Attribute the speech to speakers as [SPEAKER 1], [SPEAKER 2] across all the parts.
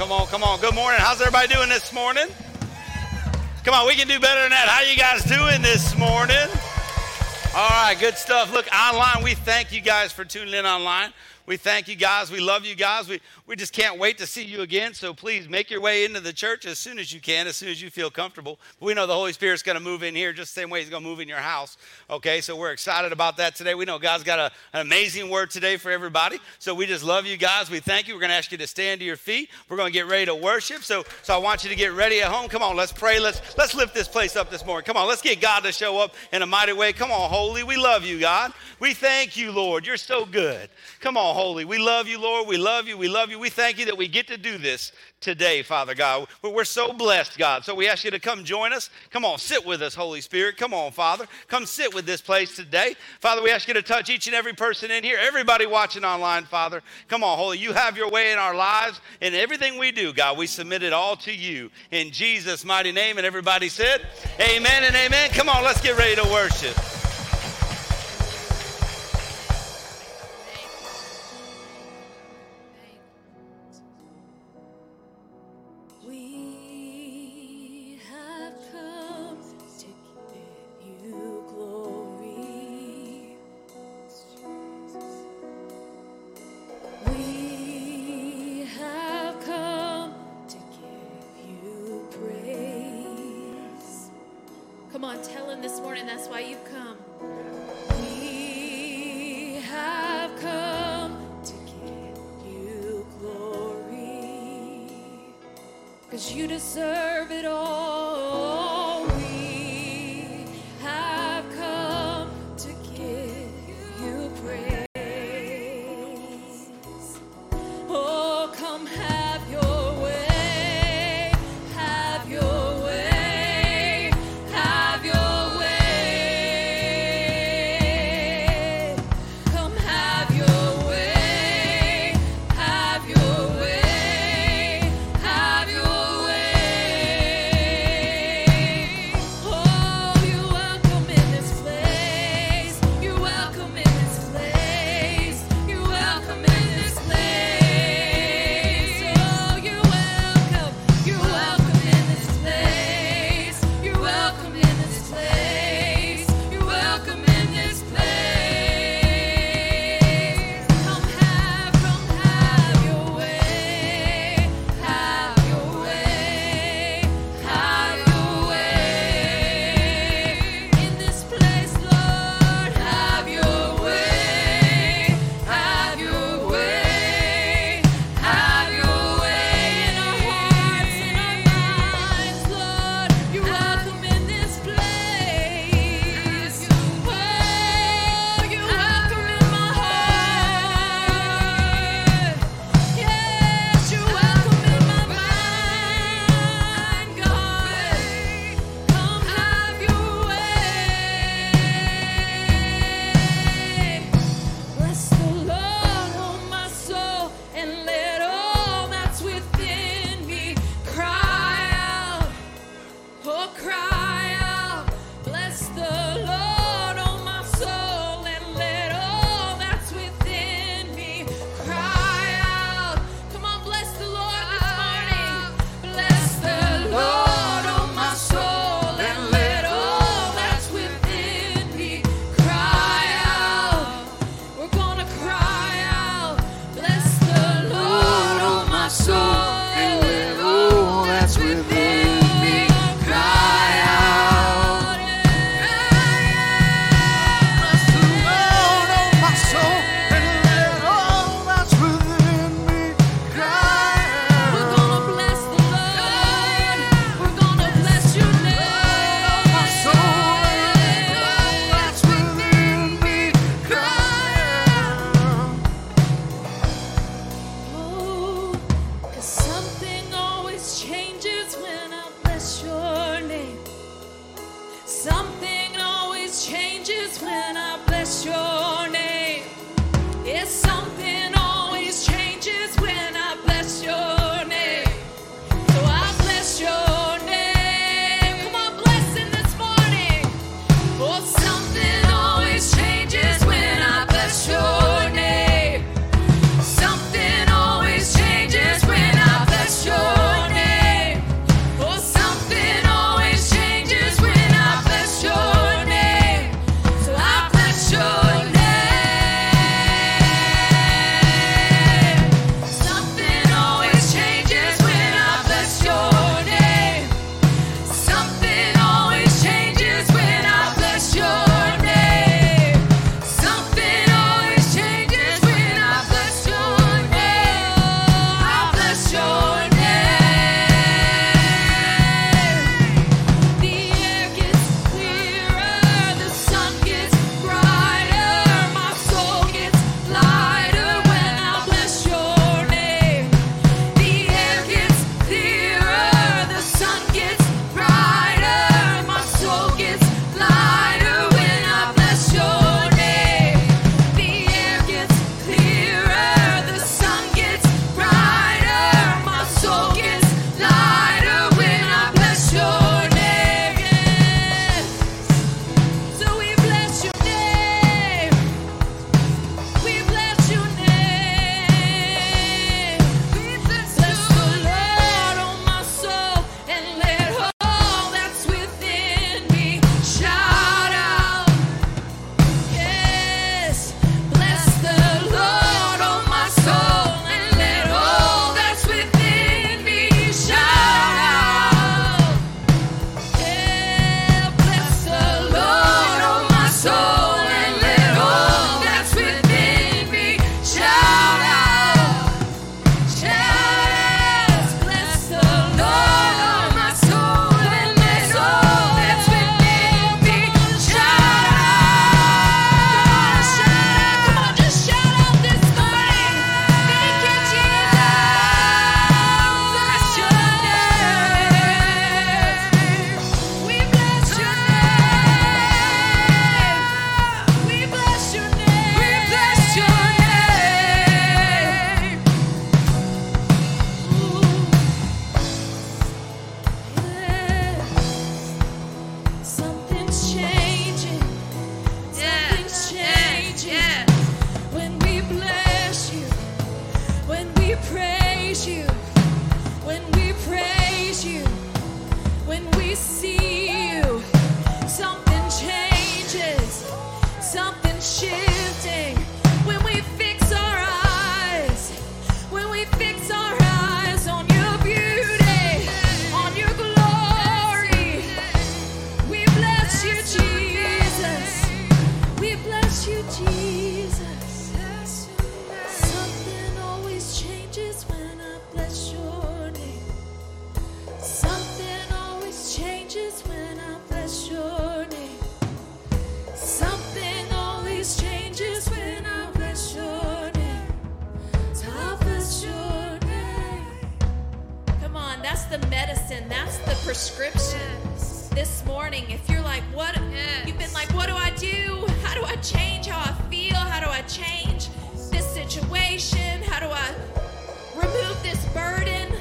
[SPEAKER 1] Come on, come on. Good morning. How's everybody doing this morning? Come on, we can do better than that. How you guys doing this morning? All right, good stuff. Look, online, we thank you guys for tuning in online. We thank you guys. We love you guys. We, we just can't wait to see you again. So please make your way into the church as soon as you can, as soon as you feel comfortable. We know the Holy Spirit's going to move in here just the same way He's going to move in your house. Okay, so we're excited about that today. We know God's got a, an amazing word today for everybody. So we just love you guys. We thank you. We're going to ask you to stand to your feet. We're going to get ready to worship. So, so I want you to get ready at home. Come on, let's pray. Let's let's lift this place up this morning. Come on, let's get God to show up in a mighty way. Come on, Holy. We love you, God. We thank you, Lord. You're so good. Come on, Holy. We love you, Lord. We love you. We love you. We thank you that we get to do this today, Father God. We're so blessed, God. So we ask you to come join us. Come on, sit with us, Holy Spirit. Come on, Father. Come sit with this place today. Father, we ask you to touch each and every person in here, everybody watching online, Father. Come on, Holy. You have your way in our lives and everything we do, God. We submit it all to you in Jesus' mighty name. And everybody said, Amen and amen. Come on, let's get ready to worship.
[SPEAKER 2] this morning, if you're like, what, yes. you've been like, what do I do? How do I change how I feel? How do I change this situation? How do I remove this burden?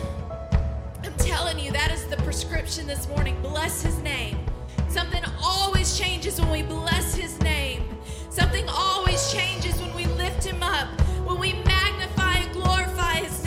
[SPEAKER 2] I'm telling you, that is the prescription this morning. Bless his name. Something always changes when we bless his name. Something always changes when we lift him up, when we magnify and glorify his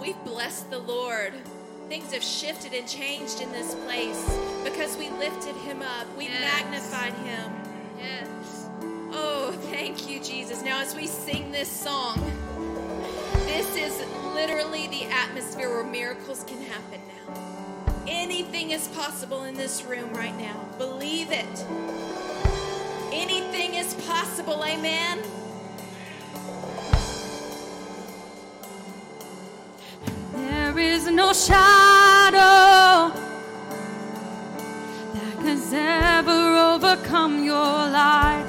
[SPEAKER 2] we've blessed the Lord. Things have shifted and changed in this place because we lifted him up. We
[SPEAKER 3] Yes.
[SPEAKER 2] magnified him.
[SPEAKER 3] Yes.
[SPEAKER 2] Oh, thank you, Jesus. Now, as we sing this song, this is literally the atmosphere where miracles can happen now. Anything is possible in this room right now. Believe it. Anything is possible. Amen.
[SPEAKER 3] No shadow that has ever overcome your light,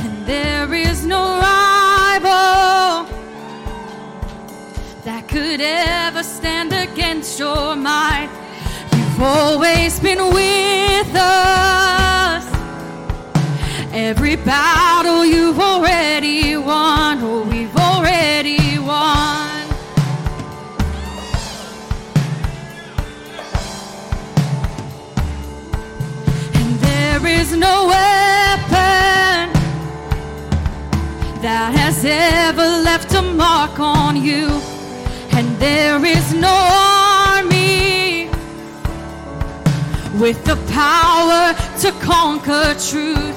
[SPEAKER 3] and there is no rival that could ever stand against your might. You've always been with us. Every battle you've already won, no weapon that has ever left a mark on you. And there is no army with the power to conquer truth.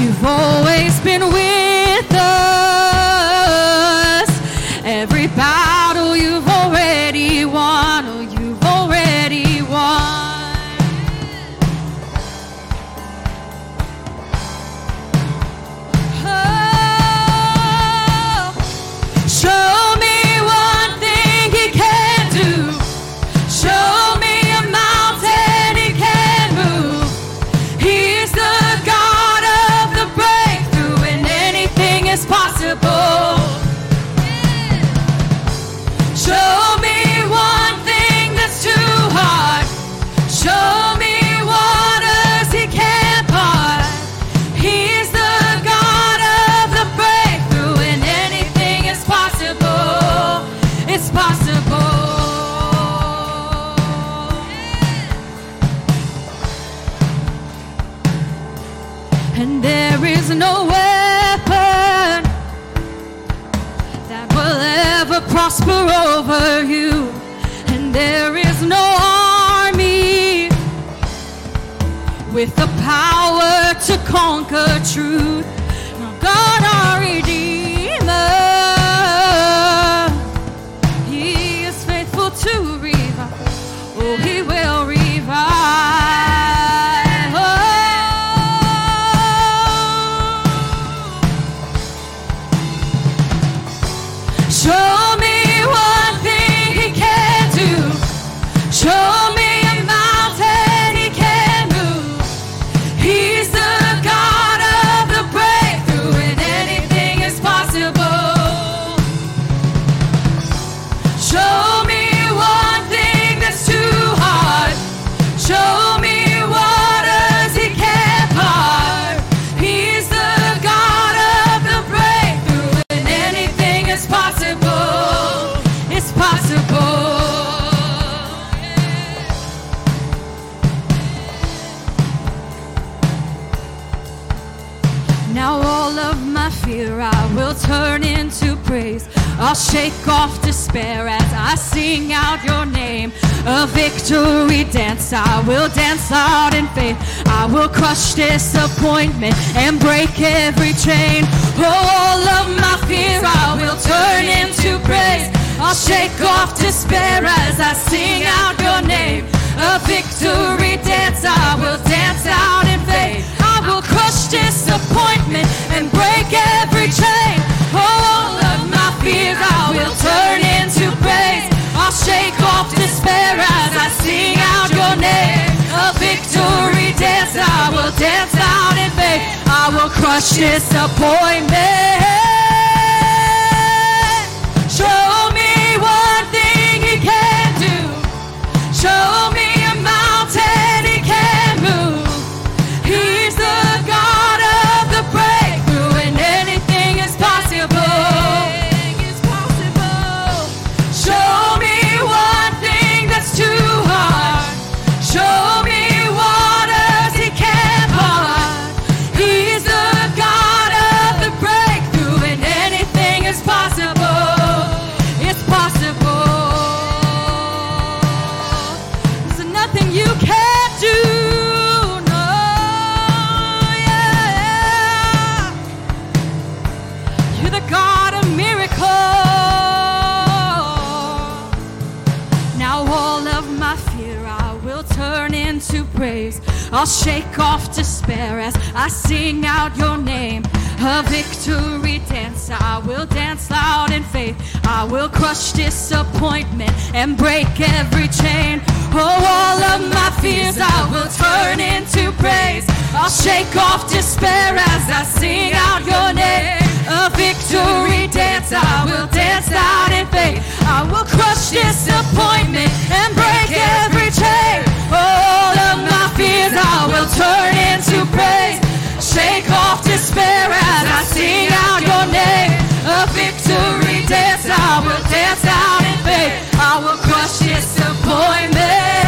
[SPEAKER 3] You've always been with us. Every conquer truth. Shake off despair as I sing out your name. A victory dance I will dance out in faith. I will crush disappointment and break every chain. All of my fear I will turn into praise. I'll shake off despair as I sing out your name. A victory dance I will dance out in faith. I will crush disappointment and break every chain. Fears I will turn into praise. I'll shake off despair as I sing out your name. A victory dance I will dance out in faith. I will crush disappointment. Show me one thing he can do. Show me I'll shake off despair as I sing out your name. A victory dance, I will dance loud in faith. I will crush disappointment and break every chain. Oh, all of my fears I will turn into praise. I'll shake off despair as I sing out your name. A victory dance, I will dance out in faith. I will crush disappointment and break every chain. Fears I will turn into praise. Shake off despair as I sing out your name. A victory dance, I will dance out in faith. I will crush disappointment.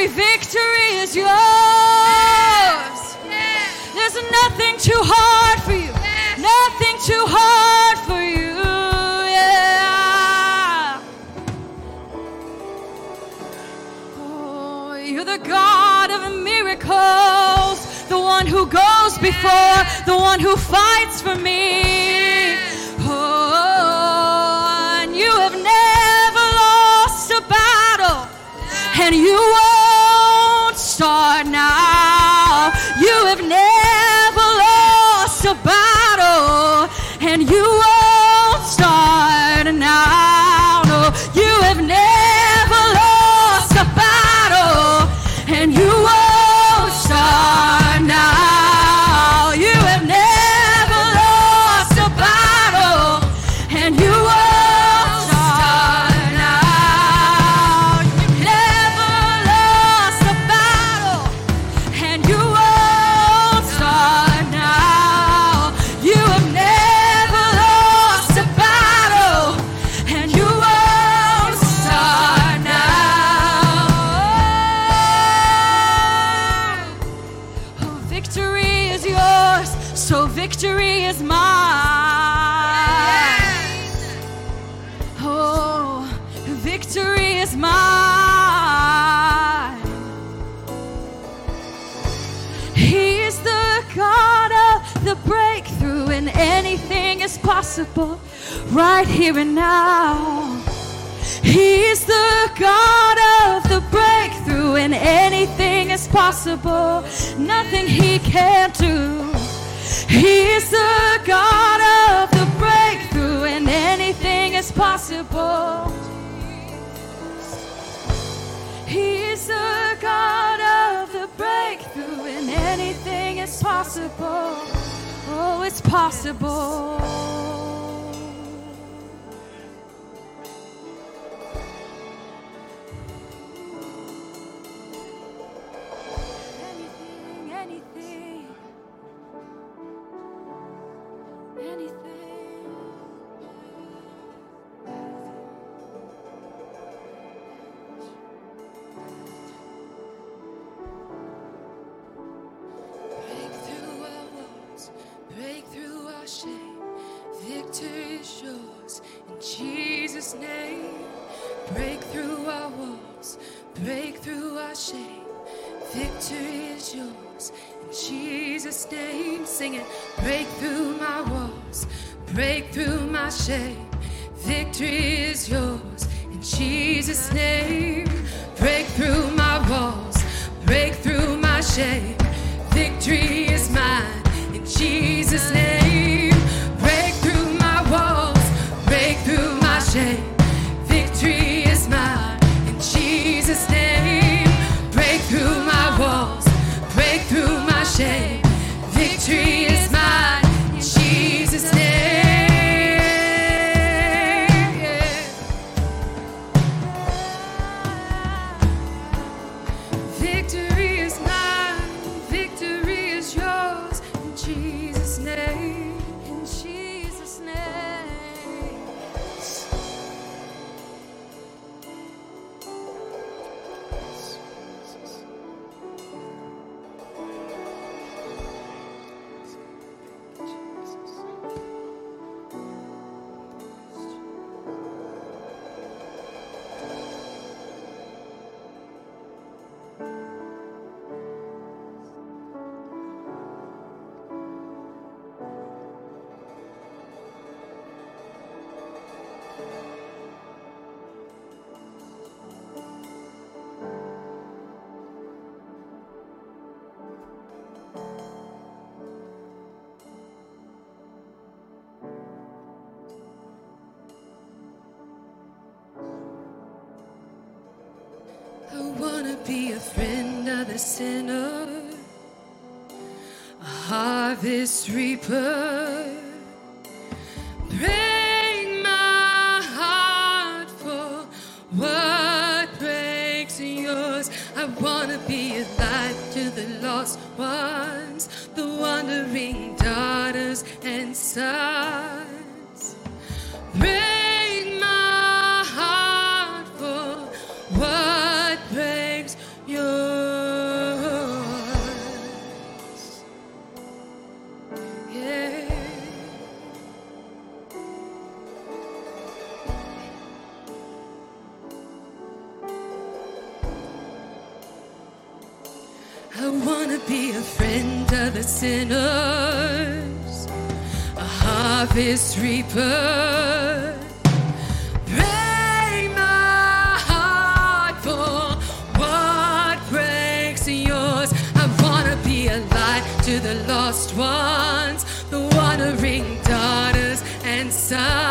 [SPEAKER 3] Every victory is yours. There's nothing too hard for you. Nothing too hard for you. Yeah. Oh, you're the God of miracles, the one who goes before, the one who fights for me. Oh, and you have never lost a battle, and you won't start now. Victory is mine. Oh, victory is mine. He is the God of the breakthrough, and anything is possible right here and now. He is the God of the breakthrough, and anything is possible. Nothing he can't do. He is the God of the breakthrough, and anything is possible. He is the God of the breakthrough, and anything is possible. Oh, it's possible.
[SPEAKER 4] the sinner, a harvest reaper. Break my heart for what breaks yours. I want to be a light to the lost ones, the wandering daughters and sons. Break the sinners, a harvest reaper. My heart for what breaks yours. I wanna be a light to the lost ones, the wandering daughters and sons.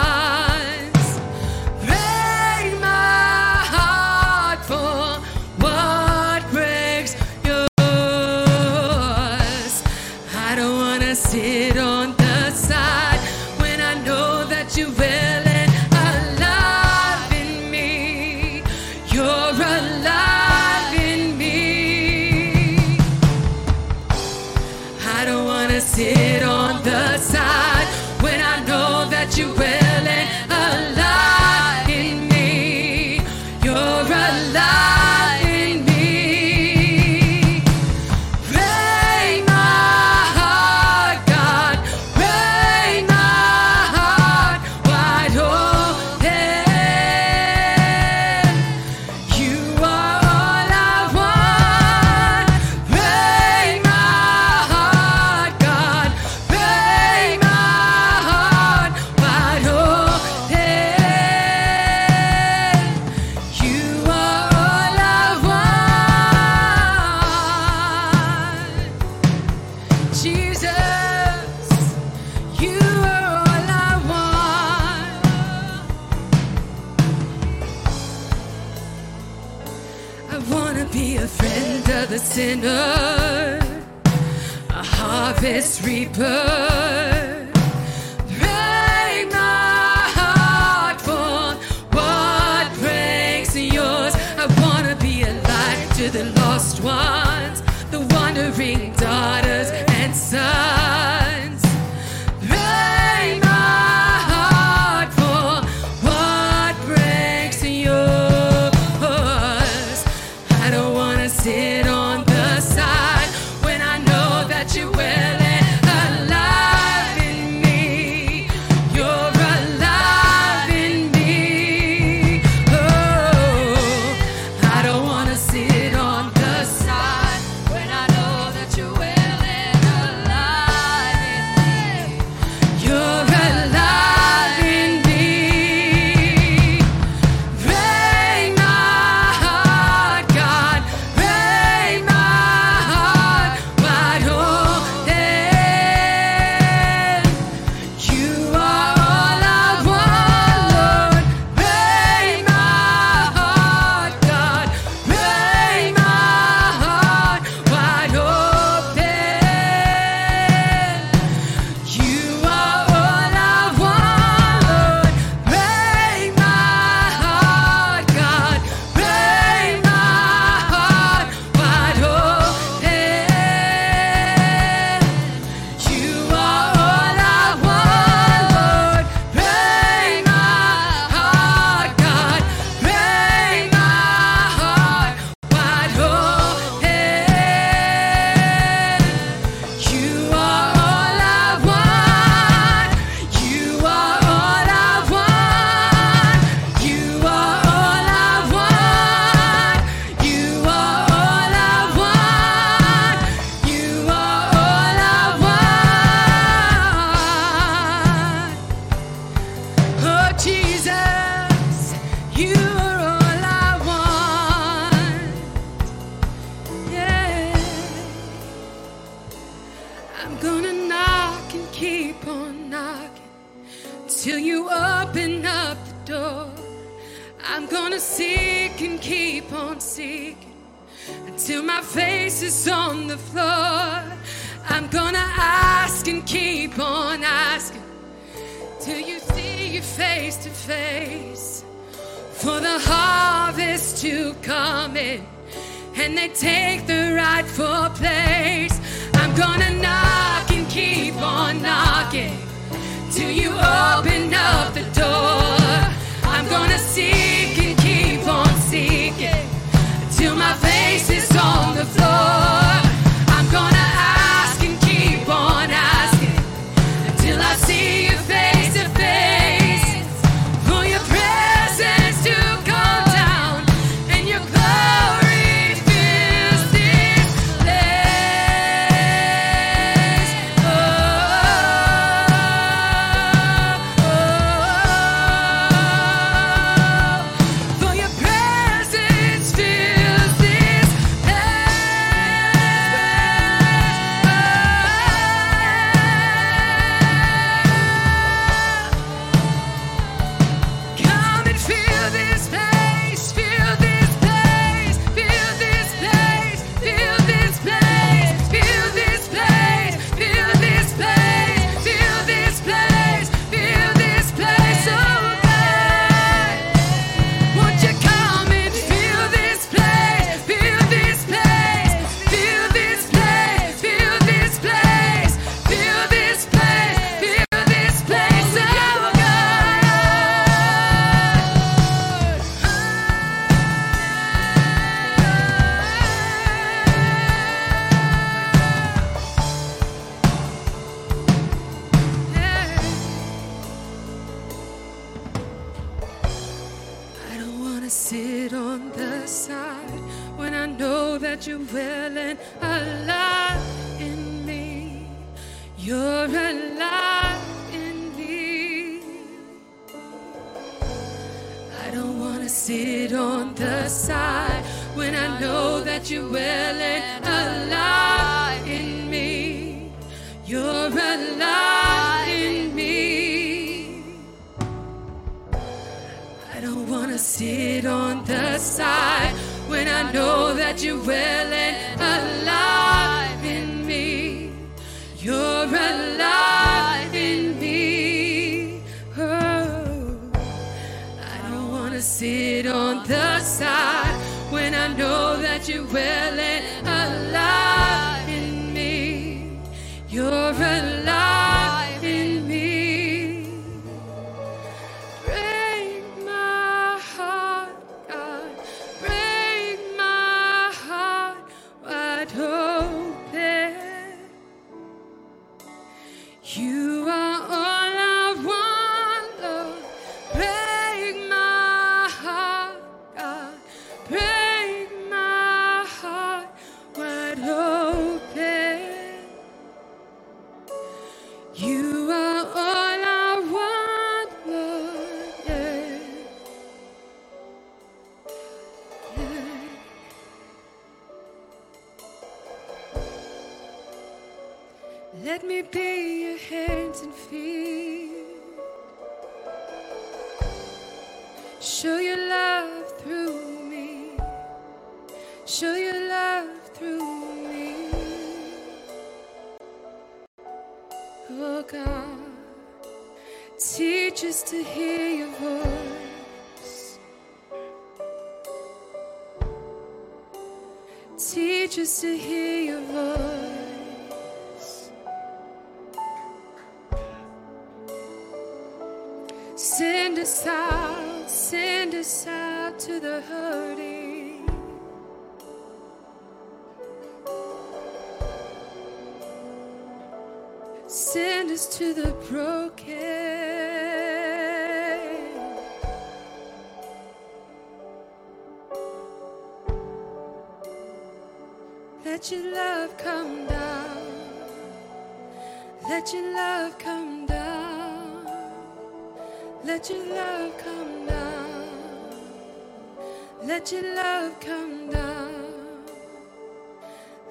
[SPEAKER 4] Let your love come down.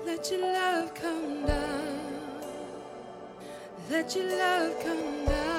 [SPEAKER 4] Let your love come down. Let your love come down.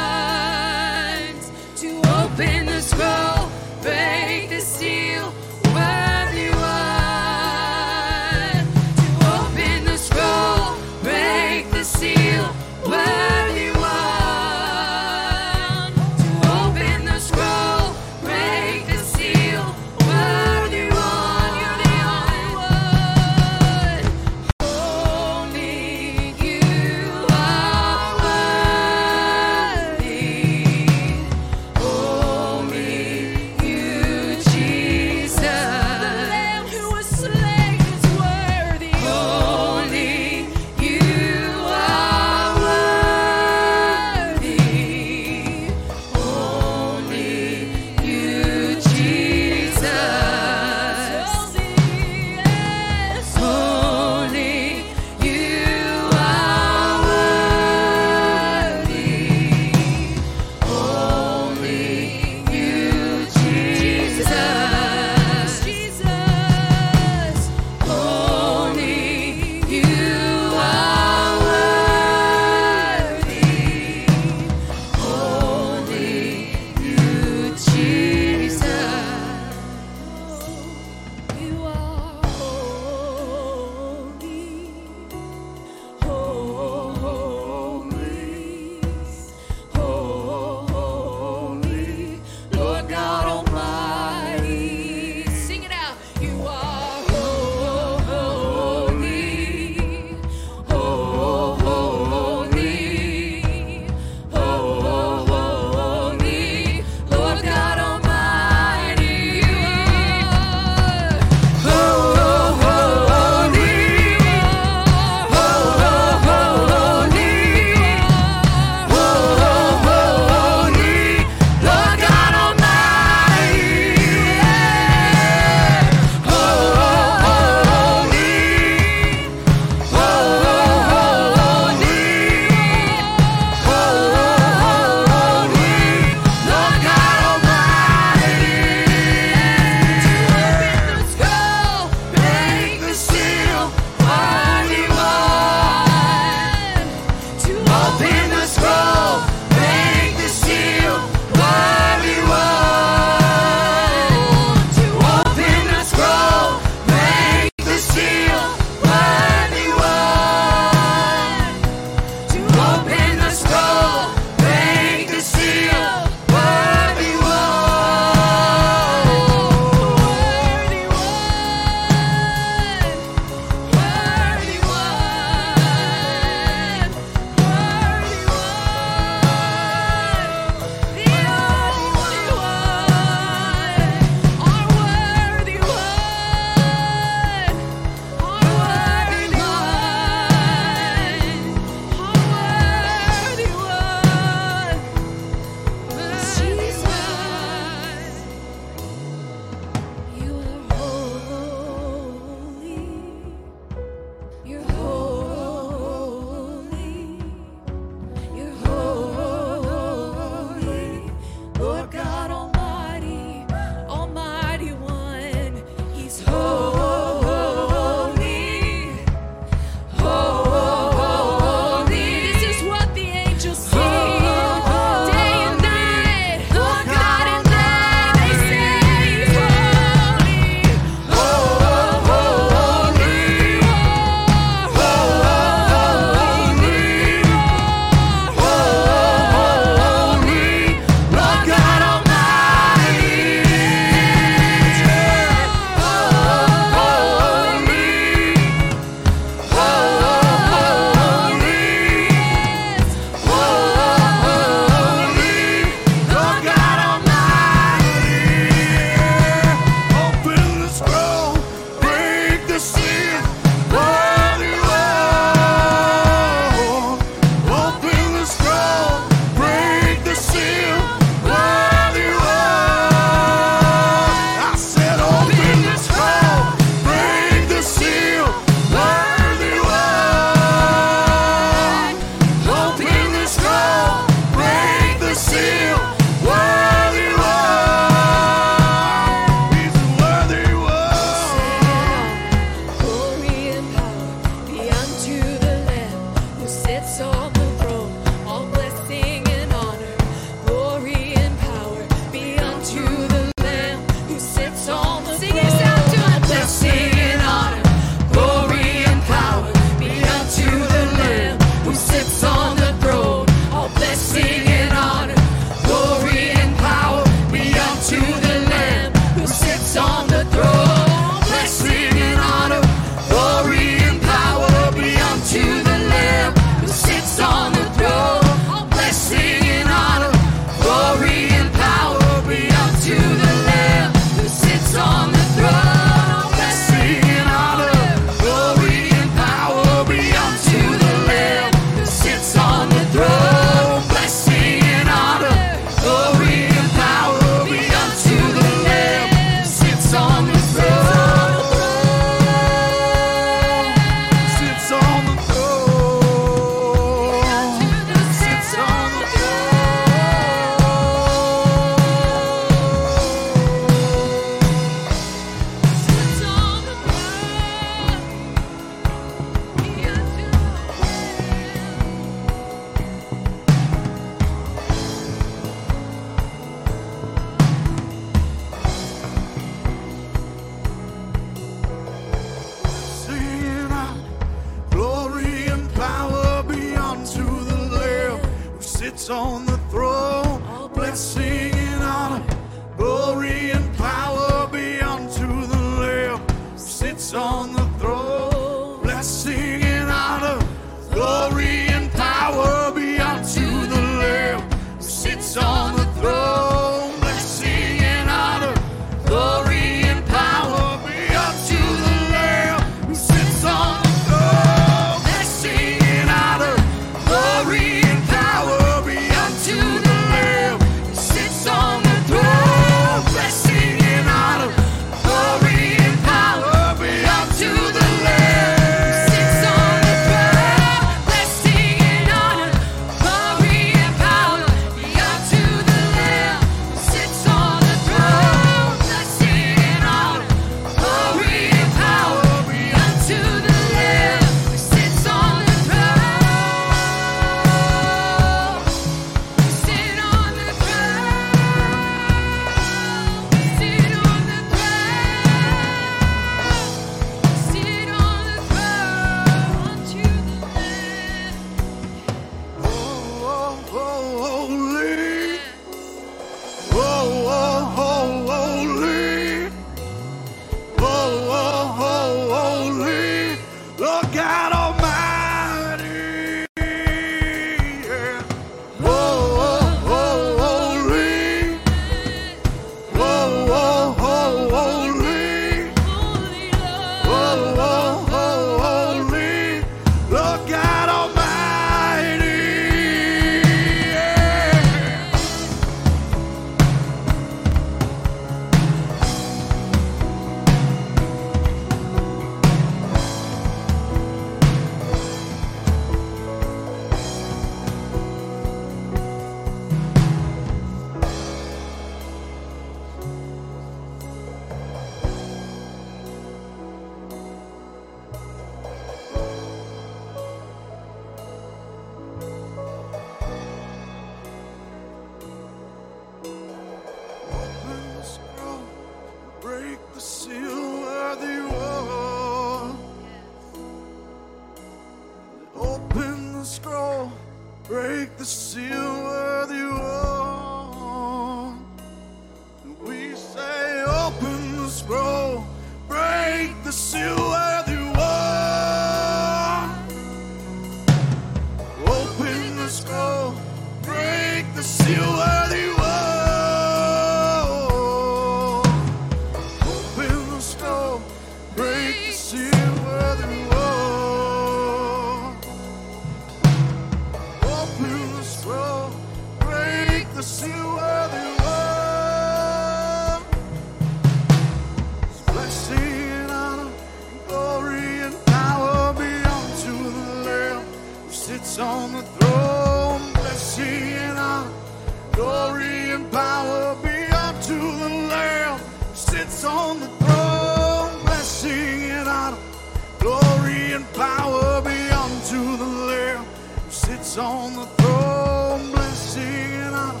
[SPEAKER 5] sits on the throne, blessing and honor,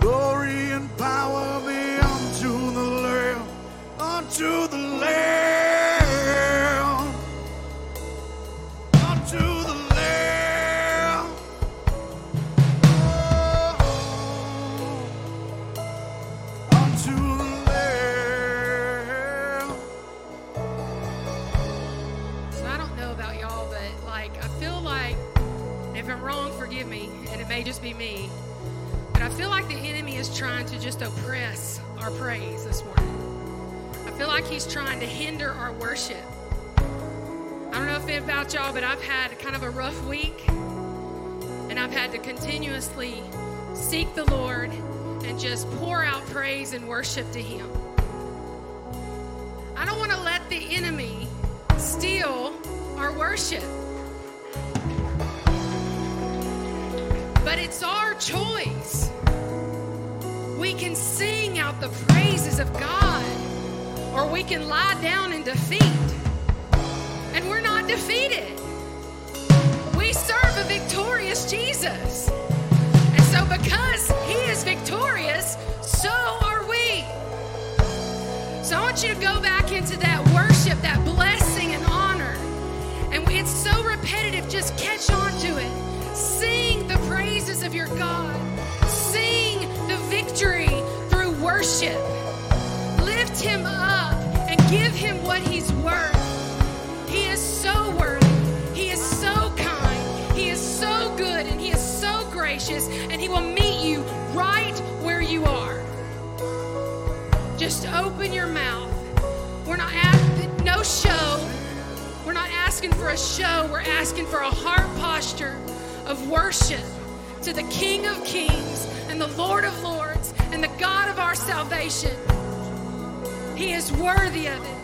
[SPEAKER 5] glory and power be unto the Lamb, unto be
[SPEAKER 4] me. But I feel like the enemy is trying to just oppress our praise this morning. I feel like he's trying to hinder our worship. I don't know if it's about y'all, but I've had kind of a rough week. And I've had to continuously seek the Lord and just pour out praise and worship to him. I don't want to let the enemy steal our worship. But it's our choice. We can sing out the praises of God, or we can lie down in defeat. And we're not defeated. We serve a victorious Jesus. And so, because He is victorious, so are we. So I want you to go back into that worship, that blessing and honor. And it's so repetitive, just catch on to it. Sing of your God. Sing the victory through worship. Lift him up and give him what he's worth. He is so worthy. He is so kind. He is so good and he is so gracious and he will meet you right where you are. Just open your mouth. We're not asking no show. We're not asking for a show. We're asking for a heart posture of worship to the King of Kings and the Lord of Lords and the God of our salvation. He is worthy of it.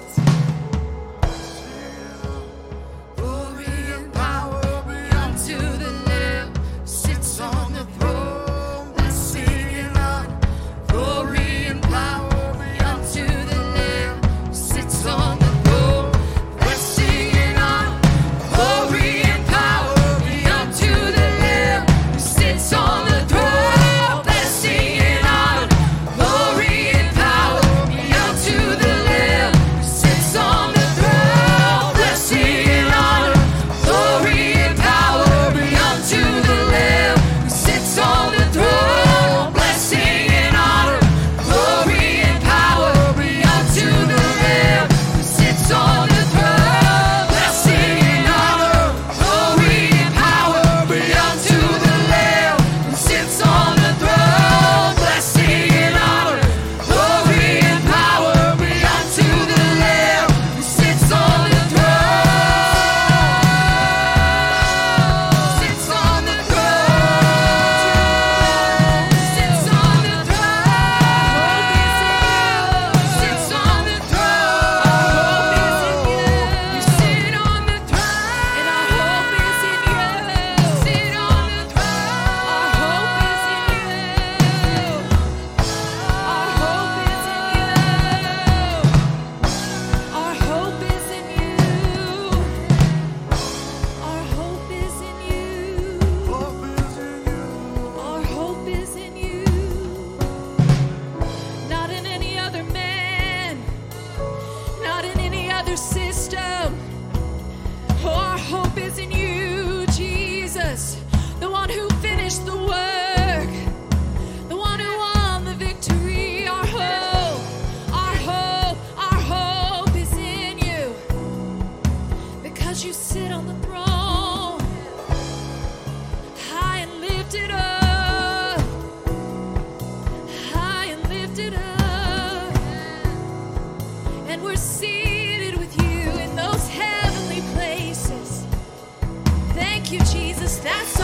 [SPEAKER 2] That's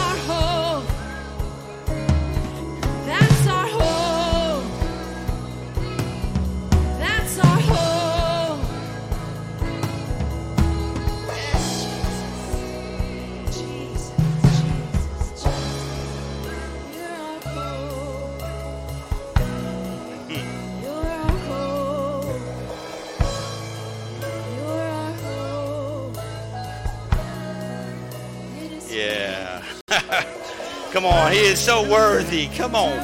[SPEAKER 1] on, he is so worthy. Come on.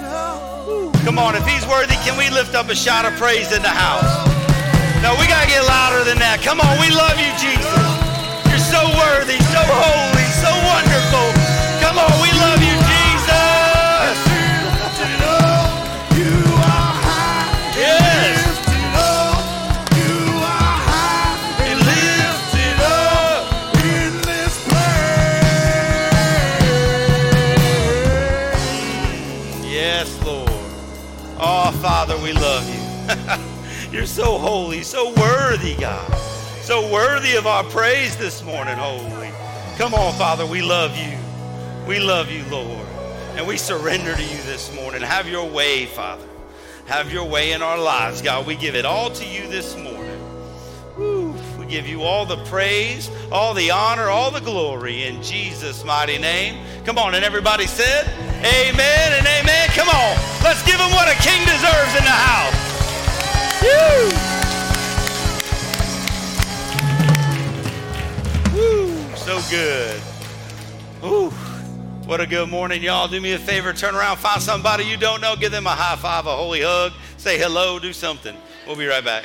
[SPEAKER 1] Come on, if he's worthy, can we lift up a shout of praise in the house? No, we gotta get louder than that. Come on, we love you, Jesus. You're so worthy, so holy, so wonderful. Come on, we love you, You're so holy, so worthy, God. So worthy of our praise this morning, holy. Come on, Father, we love you. We love you, Lord. And we surrender to you this morning. Have your way, Father. Have your way in our lives, God. We give it all to you this morning. We give you all the praise, all the honor, all the glory in Jesus' mighty name. Come on, and everybody said, Amen and amen. Come on, let's give him what a king deserves in the house. Woo! Woo! So good. Ooh. What a good morning, y'all. Do me a favor, turn around, find somebody you don't know, give them a high five, a holy hug, say hello, do something. We'll be right back.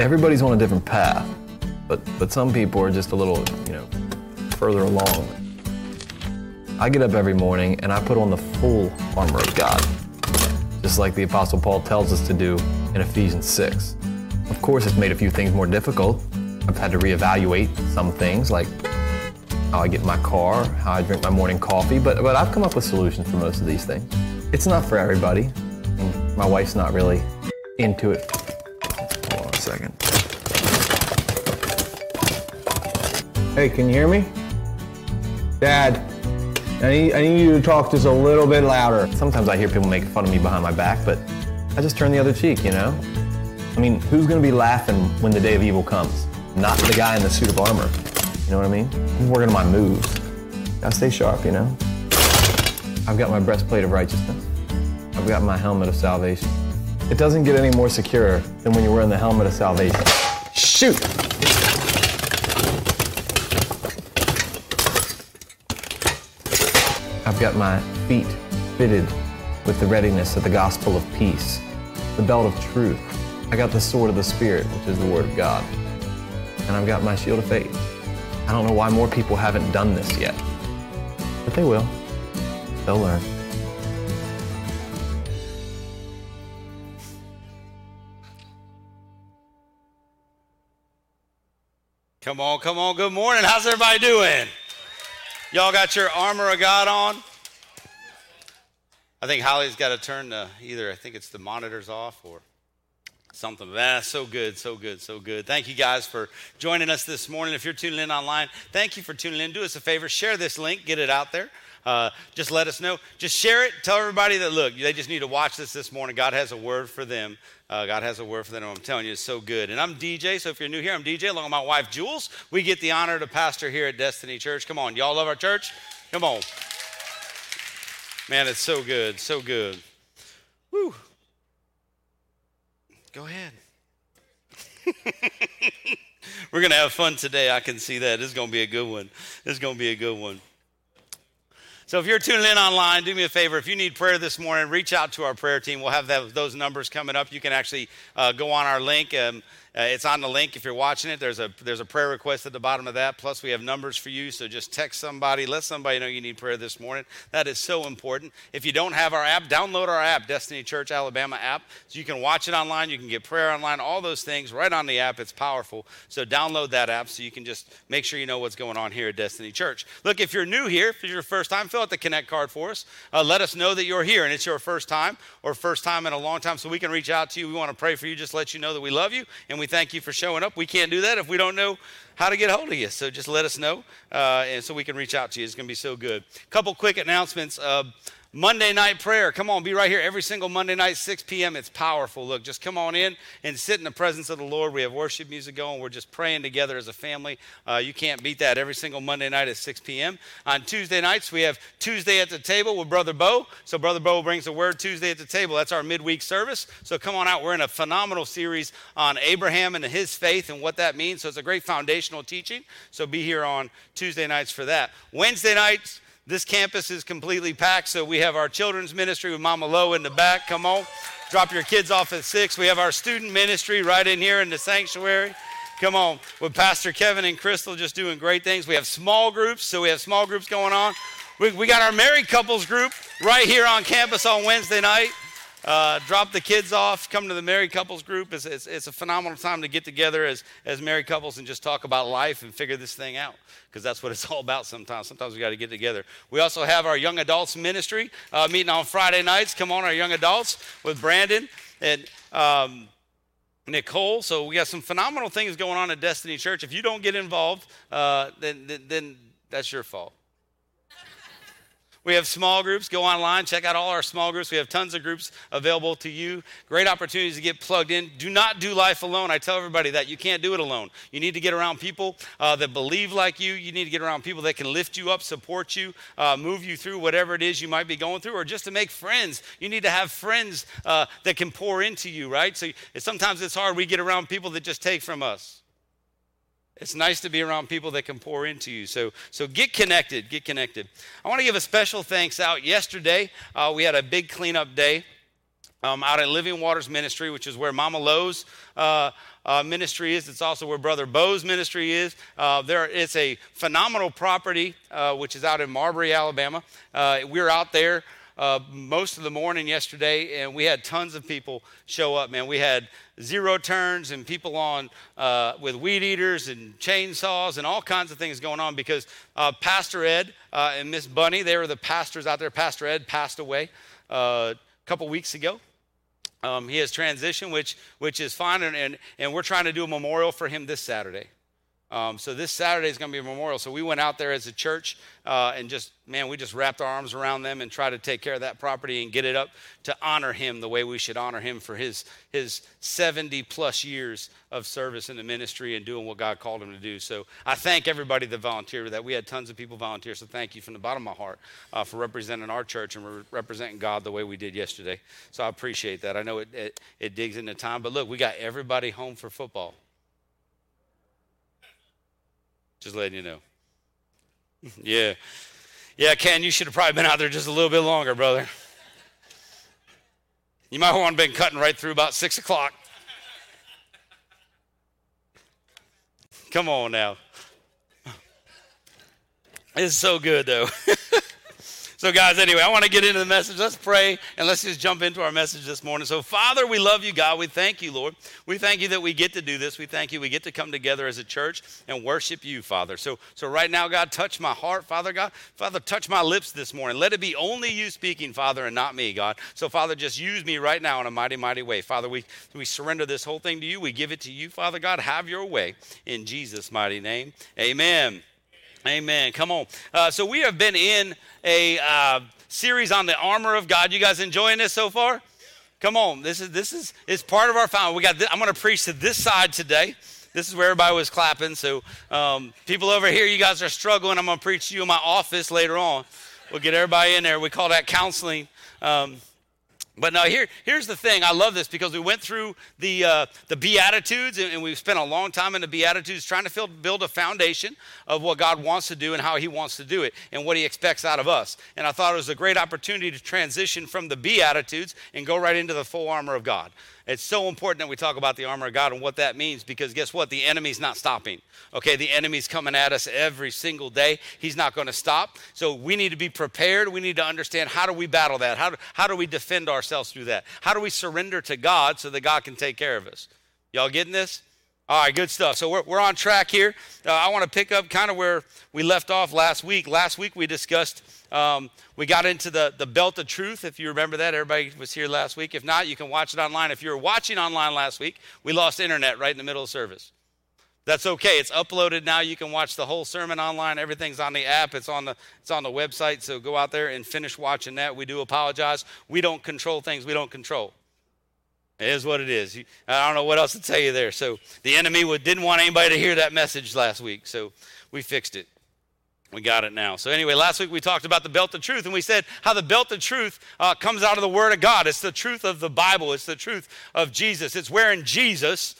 [SPEAKER 6] Everybody's on a different path, but but some people are just a little, you know, further along. I get up every morning and I put on the full armor of God, just like the Apostle Paul tells us to do in Ephesians 6. Of course, it's made a few things more difficult. I've had to reevaluate some things, like how I get my car, how I drink my morning coffee, but but I've come up with solutions for most of these things. It's not for everybody. My wife's not really into it
[SPEAKER 7] Hey, can you hear me? Dad, I need, I need you to talk just a little bit louder.
[SPEAKER 6] Sometimes I hear people make fun of me behind my back, but I just turn the other cheek, you know? I mean, who's gonna be laughing when the day of evil comes? Not the guy in the suit of armor. You know what I mean? I'm working on my moves. Gotta stay sharp, you know? I've got my breastplate of righteousness. I've got my helmet of salvation. It doesn't get any more secure than when you're wearing the helmet of salvation. Shoot! I've got my feet fitted with the readiness of the gospel of peace, the belt of truth. I got the sword of the Spirit, which is the word of God. And I've got my shield of faith. I don't know why more people haven't done this yet, but they will. They'll learn.
[SPEAKER 1] Come on, come on. Good morning. How's everybody doing? Y'all got your armor of God on? I think Holly's got to turn the either, I think it's the monitors off or something. That's so good, so good, so good. Thank you guys for joining us this morning. If you're tuning in online, thank you for tuning in. Do us a favor, share this link, get it out there. Uh, just let us know. Just share it. Tell everybody that, look, they just need to watch this this morning. God has a word for them. Uh, God has a word for them. I'm telling you, it's so good. And I'm DJ, so if you're new here, I'm DJ along with my wife, Jules. We get the honor to pastor here at Destiny Church. Come on, y'all love our church? Come on. Man, it's so good, so good. Woo. Go ahead. We're going to have fun today. I can see that. Is going to be a good one. Is going to be a good one. So if you're tuning in online, do me a favor. If you need prayer this morning, reach out to our prayer team. We'll have that, those numbers coming up. You can actually uh, go on our link. Um, uh, it's on the link if you're watching it. There's a there's a prayer request at the bottom of that. Plus, we have numbers for you. So just text somebody, let somebody know you need prayer this morning. That is so important. If you don't have our app, download our app, Destiny Church Alabama app, so you can watch it online. You can get prayer online. All those things right on the app. It's powerful. So download that app so you can just make sure you know what's going on here at Destiny Church. Look, if you're new here, if it's your first time, fill out the Connect card for us. Uh, let us know that you're here and it's your first time or first time in a long time, so we can reach out to you. We want to pray for you. Just let you know that we love you and we thank you for showing up. We can't do that if we don't know how to get hold of you. So just let us know, uh, and so we can reach out to you. It's going to be so good. A Couple quick announcements. Uh, Monday night prayer. Come on, be right here every single Monday night, 6 p.m. It's powerful. Look, just come on in and sit in the presence of the Lord. We have worship music going. We're just praying together as a family. Uh, you can't beat that every single Monday night at 6 p.m. On Tuesday nights, we have Tuesday at the table with Brother Bo. So Brother Bo brings a word Tuesday at the table. That's our midweek service. So come on out. We're in a phenomenal series on Abraham and his faith and what that means. So it's a great foundational teaching. So be here on Tuesday nights for that. Wednesday nights, this campus is completely packed, so we have our children's ministry with Mama Lo in the back. Come on, drop your kids off at six. We have our student ministry right in here in the sanctuary. Come on, with Pastor Kevin and Crystal just doing great things. We have small groups, so we have small groups going on. We, we got our married couples group right here on campus on Wednesday night. Uh, drop the kids off, come to the married couples group. It's, it's, it's, a phenomenal time to get together as, as married couples and just talk about life and figure this thing out because that's what it's all about sometimes. Sometimes we got to get together. We also have our young adults ministry uh, meeting on Friday nights. Come on, our young adults with Brandon and um, Nicole. So we got some phenomenal things going on at Destiny Church. If you don't get involved, uh, then, then, then that's your fault. We have small groups. Go online, check out all our small groups. We have tons of groups available to you. Great opportunities to get plugged in. Do not do life alone. I tell everybody that you can't do it alone. You need to get around people uh, that believe like you. You need to get around people that can lift you up, support you, uh, move you through whatever it is you might be going through, or just to make friends. You need to have friends uh, that can pour into you, right? So sometimes it's hard. We get around people that just take from us. It's nice to be around people that can pour into you. So, so get connected. Get connected. I want to give a special thanks out. Yesterday, uh, we had a big cleanup day um, out at Living Waters Ministry, which is where Mama Lowe's uh, uh, ministry is. It's also where Brother Bo's ministry is. Uh, there, it's a phenomenal property, uh, which is out in Marbury, Alabama. Uh, we're out there uh, most of the morning yesterday, and we had tons of people show up. Man, we had zero turns and people on uh, with weed eaters and chainsaws and all kinds of things going on because uh, Pastor Ed uh, and Miss Bunny, they were the pastors out there. Pastor Ed passed away uh, a couple weeks ago. Um, he has transitioned, which which is fine, and, and, and we're trying to do a memorial for him this Saturday. Um, so this Saturday is going to be a memorial. So we went out there as a church uh, and just, man, we just wrapped our arms around them and tried to take care of that property and get it up to honor him the way we should honor him for his his 70 plus years of service in the ministry and doing what God called him to do. So I thank everybody that volunteered that. We had tons of people volunteer. So thank you from the bottom of my heart uh, for representing our church and re- representing God the way we did yesterday. So I appreciate that. I know it, it, it digs into time, but look, we got everybody home for football. Just letting you know. yeah. Yeah, Ken, you should have probably been out there just a little bit longer, brother. You might want to have been cutting right through about six o'clock. Come on now. It's so good, though. So, guys, anyway, I want to get into the message. Let's pray and let's just jump into our message this morning. So, Father, we love you, God. We thank you, Lord. We thank you that we get to do this. We thank you we get to come together as a church and worship you, Father. So, so right now, God, touch my heart, Father God. Father, touch my lips this morning. Let it be only you speaking, Father, and not me, God. So, Father, just use me right now in a mighty, mighty way. Father, we, we surrender this whole thing to you. We give it to you, Father God. Have your way in Jesus' mighty name. Amen. Amen. Come on. Uh, so we have been in a uh, series on the armor of God. You guys enjoying this so far? Come on. This is this is is part of our found. We got. I'm going to preach to this side today. This is where everybody was clapping. So um, people over here, you guys are struggling. I'm going to preach to you in my office later on. We'll get everybody in there. We call that counseling. Um, but now here, here's the thing. I love this because we went through the uh, the Beatitudes and, and we've spent a long time in the Beatitudes trying to build a foundation of what God wants to do and how He wants to do it and what He expects out of us. And I thought it was a great opportunity to transition from the Beatitudes and go right into the full armor of God. It's so important that we talk about the armor of God and what that means because guess what? The enemy's not stopping. Okay, the enemy's coming at us every single day. He's not going to stop. So we need to be prepared. We need to understand how do we battle that? How do, how do we defend ourselves through that? How do we surrender to God so that God can take care of us? Y'all getting this? All right, good stuff. So we're, we're on track here. Uh, I want to pick up kind of where we left off last week. Last week we discussed, um, we got into the, the belt of truth. If you remember that, everybody was here last week. If not, you can watch it online. If you were watching online last week, we lost internet right in the middle of service. That's okay. It's uploaded now. You can watch the whole sermon online. Everything's on the app. It's on the it's on the website. So go out there and finish watching that. We do apologize. We don't control things we don't control. It is what it is. I don't know what else to tell you there. So the enemy didn't want anybody to hear that message last week. So we fixed it. We got it now. So, anyway, last week we talked about the belt of truth, and we said how the belt of truth uh, comes out of the Word of God. It's the truth of the Bible, it's the truth of Jesus. It's wearing Jesus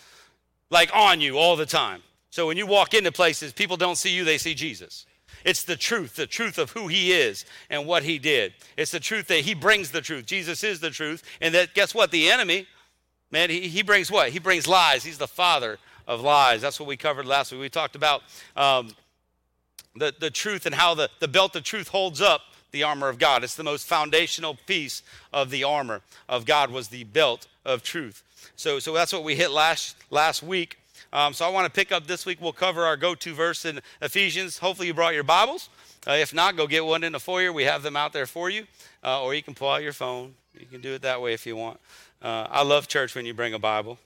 [SPEAKER 1] like on you all the time. So, when you walk into places, people don't see you, they see Jesus. It's the truth, the truth of who he is and what he did. It's the truth that he brings the truth. Jesus is the truth. And that, guess what? The enemy, man, he, he brings what? He brings lies. He's the father of lies. That's what we covered last week. We talked about. Um, the, the truth and how the, the belt of truth holds up the armor of God. It's the most foundational piece of the armor of God was the belt of truth. So, so that's what we hit last, last week. Um, so I want to pick up this week. We'll cover our go-to verse in Ephesians. Hopefully you brought your Bibles. Uh, if not, go get one in the foyer. We have them out there for you. Uh, or you can pull out your phone. You can do it that way if you want. Uh, I love church when you bring a Bible.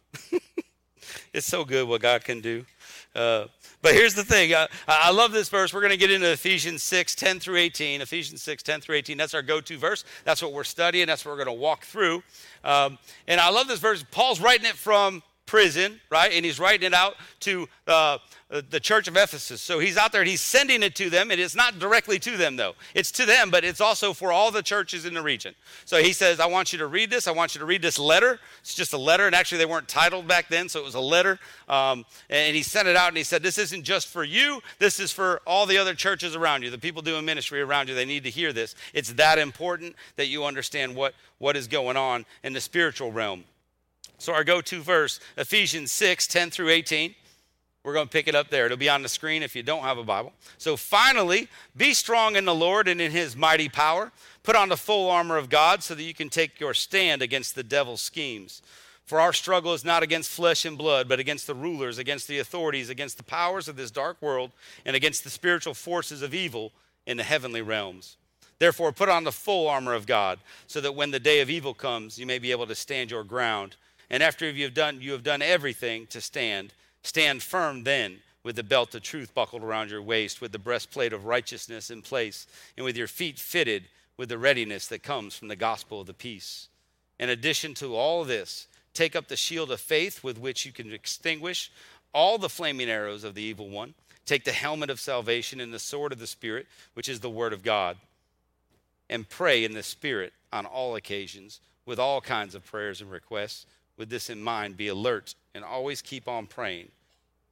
[SPEAKER 1] it's so good what God can do. Uh, but here's the thing. I, I love this verse. We're going to get into Ephesians 6, 10 through 18. Ephesians 6, 10 through 18. That's our go to verse. That's what we're studying. That's what we're going to walk through. Um, and I love this verse. Paul's writing it from prison, right? And he's writing it out to uh, the church of Ephesus. So he's out there and he's sending it to them. And it's not directly to them, though. It's to them, but it's also for all the churches in the region. So he says, I want you to read this. I want you to read this letter. It's just a letter. And actually, they weren't titled back then, so it was a letter. Um, and he sent it out and he said, This isn't just for you. This is for all the other churches around you, the people doing ministry around you. They need to hear this. It's that important that you understand what, what is going on in the spiritual realm. So, our go to verse, Ephesians 6 10 through 18. We're going to pick it up there. It'll be on the screen if you don't have a Bible. So, finally, be strong in the Lord and in his mighty power. Put on the full armor of God so that you can take your stand against the devil's schemes. For our struggle is not against flesh and blood, but against the rulers, against the authorities, against the powers of this dark world, and against the spiritual forces of evil in the heavenly realms. Therefore, put on the full armor of God, so that when the day of evil comes, you may be able to stand your ground. And after you have done, you have done everything to stand. Stand firm then, with the belt of truth buckled around your waist, with the breastplate of righteousness in place, and with your feet fitted with the readiness that comes from the gospel of the peace. In addition to all this, take up the shield of faith with which you can extinguish all the flaming arrows of the evil one. Take the helmet of salvation and the sword of the Spirit, which is the word of God, and pray in the Spirit on all occasions with all kinds of prayers and requests. With this in mind, be alert and always keep on praying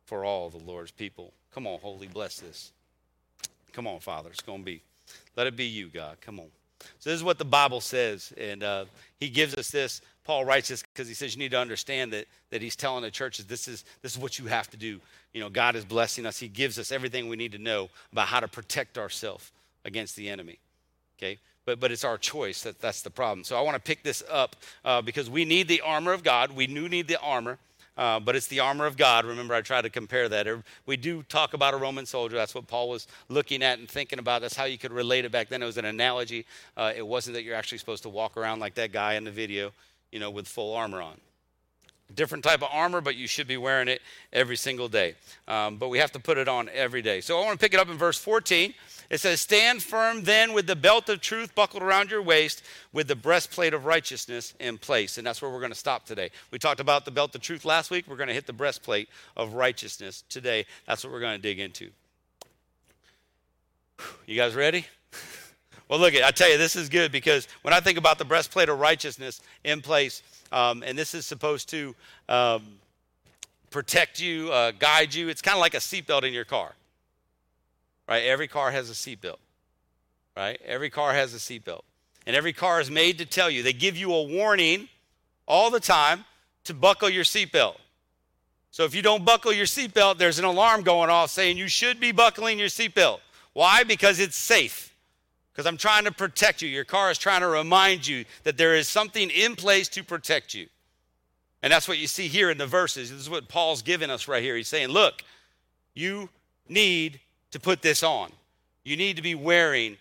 [SPEAKER 1] for all the Lord's people. Come on, Holy, bless this. Come on, Father. It's going to be. Let it be you, God. Come on. So this is what the Bible says, and uh, he gives us this. Paul writes this because he says you need to understand that that he's telling the churches this is this is what you have to do. You know, God is blessing us. He gives us everything we need to know about how to protect ourselves against the enemy. Okay, but but it's our choice that that's the problem. So I want to pick this up uh, because we need the armor of God. We do need the armor. Uh, but it's the armor of God. Remember, I tried to compare that. We do talk about a Roman soldier. That's what Paul was looking at and thinking about. That's how you could relate it back then. It was an analogy. Uh, it wasn't that you're actually supposed to walk around like that guy in the video, you know, with full armor on. Different type of armor, but you should be wearing it every single day. Um, but we have to put it on every day. So I want to pick it up in verse 14. It says, Stand firm then with the belt of truth buckled around your waist, with the breastplate of righteousness in place. And that's where we're going to stop today. We talked about the belt of truth last week. We're going to hit the breastplate of righteousness today. That's what we're going to dig into. You guys ready? Well, look, I tell you, this is good because when I think about the breastplate of righteousness in place, um, and this is supposed to um, protect you, uh, guide you, it's kind of like a seatbelt in your car right? Every car has a seatbelt, right? Every car has a seatbelt. And every car is made to tell you, they give you a warning all the time to buckle your seatbelt. So if you don't buckle your seatbelt, there's an alarm going off saying you should be buckling your seatbelt. Why? Because it's safe. Because I'm trying to protect you. Your car is trying to remind you that there is something in place to protect you. And that's what you see here in the verses. This is what Paul's giving us right here. He's saying, look, you need to put this on. You need to be wearing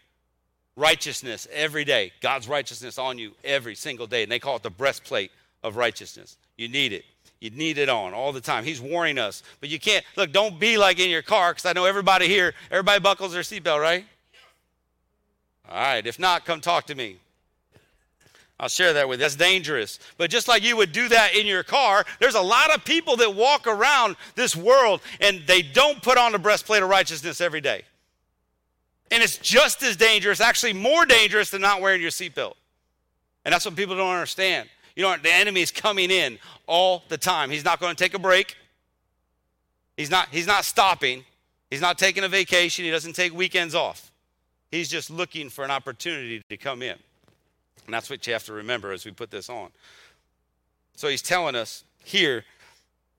[SPEAKER 1] righteousness every day, God's righteousness on you every single day. And they call it the breastplate of righteousness. You need it. You need it on all the time. He's warning us. But you can't, look, don't be like in your car, because I know everybody here, everybody buckles their seatbelt, right? All right. If not, come talk to me. I'll share that with you. That's dangerous. But just like you would do that in your car, there's a lot of people that walk around this world and they don't put on the breastplate of righteousness every day. And it's just as dangerous, actually more dangerous than not wearing your seatbelt. And that's what people don't understand. You know, the enemy is coming in all the time. He's not going to take a break. He's not, he's not stopping. He's not taking a vacation. He doesn't take weekends off. He's just looking for an opportunity to come in. And that's what you have to remember as we put this on. So he's telling us here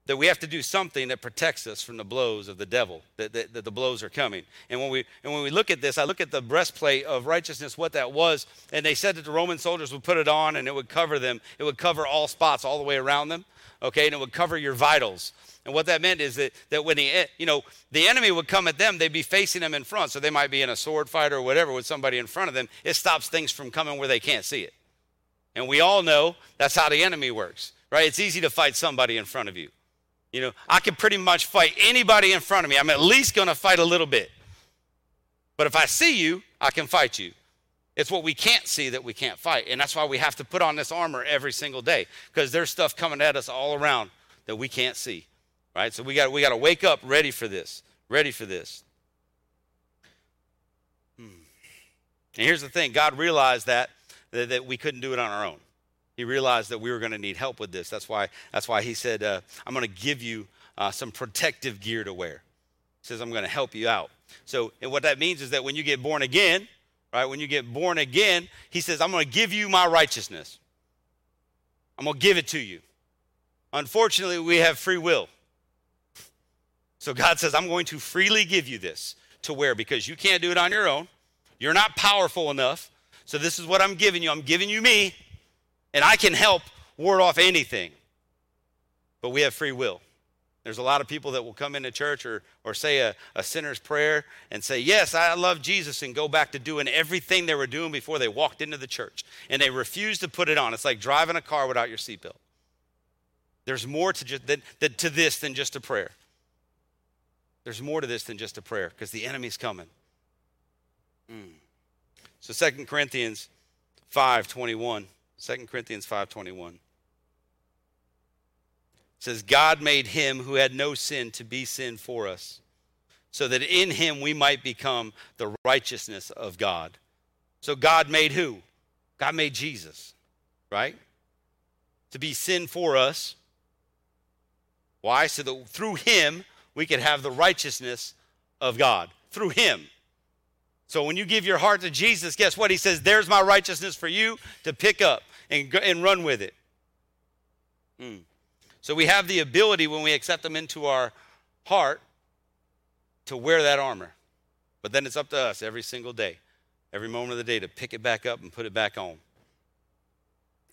[SPEAKER 1] that we have to do something that protects us from the blows of the devil, that, that, that, the blows are coming. And when, we, and when we look at this, I look at the breastplate of righteousness, what that was, and they said that the Roman soldiers would put it on and it would cover them. It would cover all spots all the way around them, okay, and it would cover your vitals. And what that meant is that, that when the, eh, you know, the enemy would come at them, they'd be facing them in front. So they might be in a sword fight or whatever with somebody in front of them. It stops things from coming where they can't see it. And we all know that's how the enemy works, right? It's easy to fight somebody in front of you. You know, I can pretty much fight anybody in front of me. I'm at least going to fight a little bit. But if I see you, I can fight you. It's what we can't see that we can't fight. And that's why we have to put on this armor every single day because there's stuff coming at us all around that we can't see right? So we got we got to wake up ready for this, ready for this. Hmm. And here's the thing: God realized that, that that we couldn't do it on our own. He realized that we were going to need help with this. That's why that's why He said, uh, "I'm going to give you uh, some protective gear to wear." He says, "I'm going to help you out." So, and what that means is that when you get born again, right? When you get born again, He says, "I'm going to give you my righteousness. I'm going to give it to you." Unfortunately, we have free will. So God says, I'm going to freely give you this to wear because you can't do it on your own. You're not powerful enough. So this is what I'm giving you. I'm giving you me, and I can help ward off anything. But we have free will. There's a lot of people that will come into church or, or say a, a sinner's prayer and say, Yes, I love Jesus, and go back to doing everything they were doing before they walked into the church. And they refuse to put it on. It's like driving a car without your seatbelt. There's more to, just, than, than, to this than just a prayer. There's more to this than just a prayer because the enemy's coming. Mm. So 2 Corinthians 5:21. 2 Corinthians 5:21 says God made him who had no sin to be sin for us so that in him we might become the righteousness of God. So God made who? God made Jesus, right? To be sin for us. Why? So that through him we could have the righteousness of God. Through him. So when you give your heart to Jesus, guess what? He says, There's my righteousness for you to pick up and, and run with it. Mm. So we have the ability when we accept them into our heart to wear that armor. But then it's up to us every single day, every moment of the day to pick it back up and put it back on.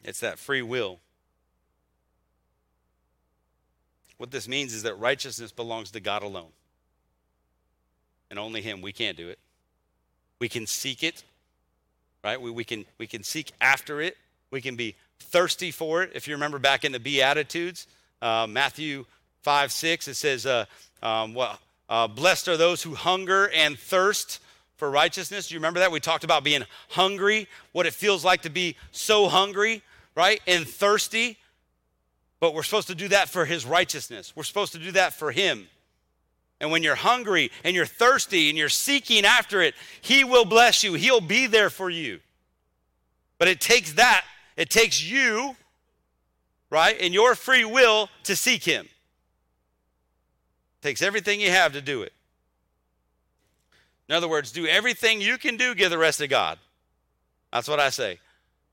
[SPEAKER 1] It's that free will. What this means is that righteousness belongs to God alone. And only Him. We can't do it. We can seek it, right? We, we, can, we can seek after it. We can be thirsty for it. If you remember back in the Beatitudes, uh, Matthew 5 6, it says, uh, um, well, uh, Blessed are those who hunger and thirst for righteousness. Do you remember that? We talked about being hungry, what it feels like to be so hungry, right? And thirsty. But we're supposed to do that for his righteousness. We're supposed to do that for him. And when you're hungry and you're thirsty and you're seeking after it, he will bless you. He'll be there for you. But it takes that, it takes you, right, and your free will to seek him. It takes everything you have to do it. In other words, do everything you can do, give the rest to God. That's what I say.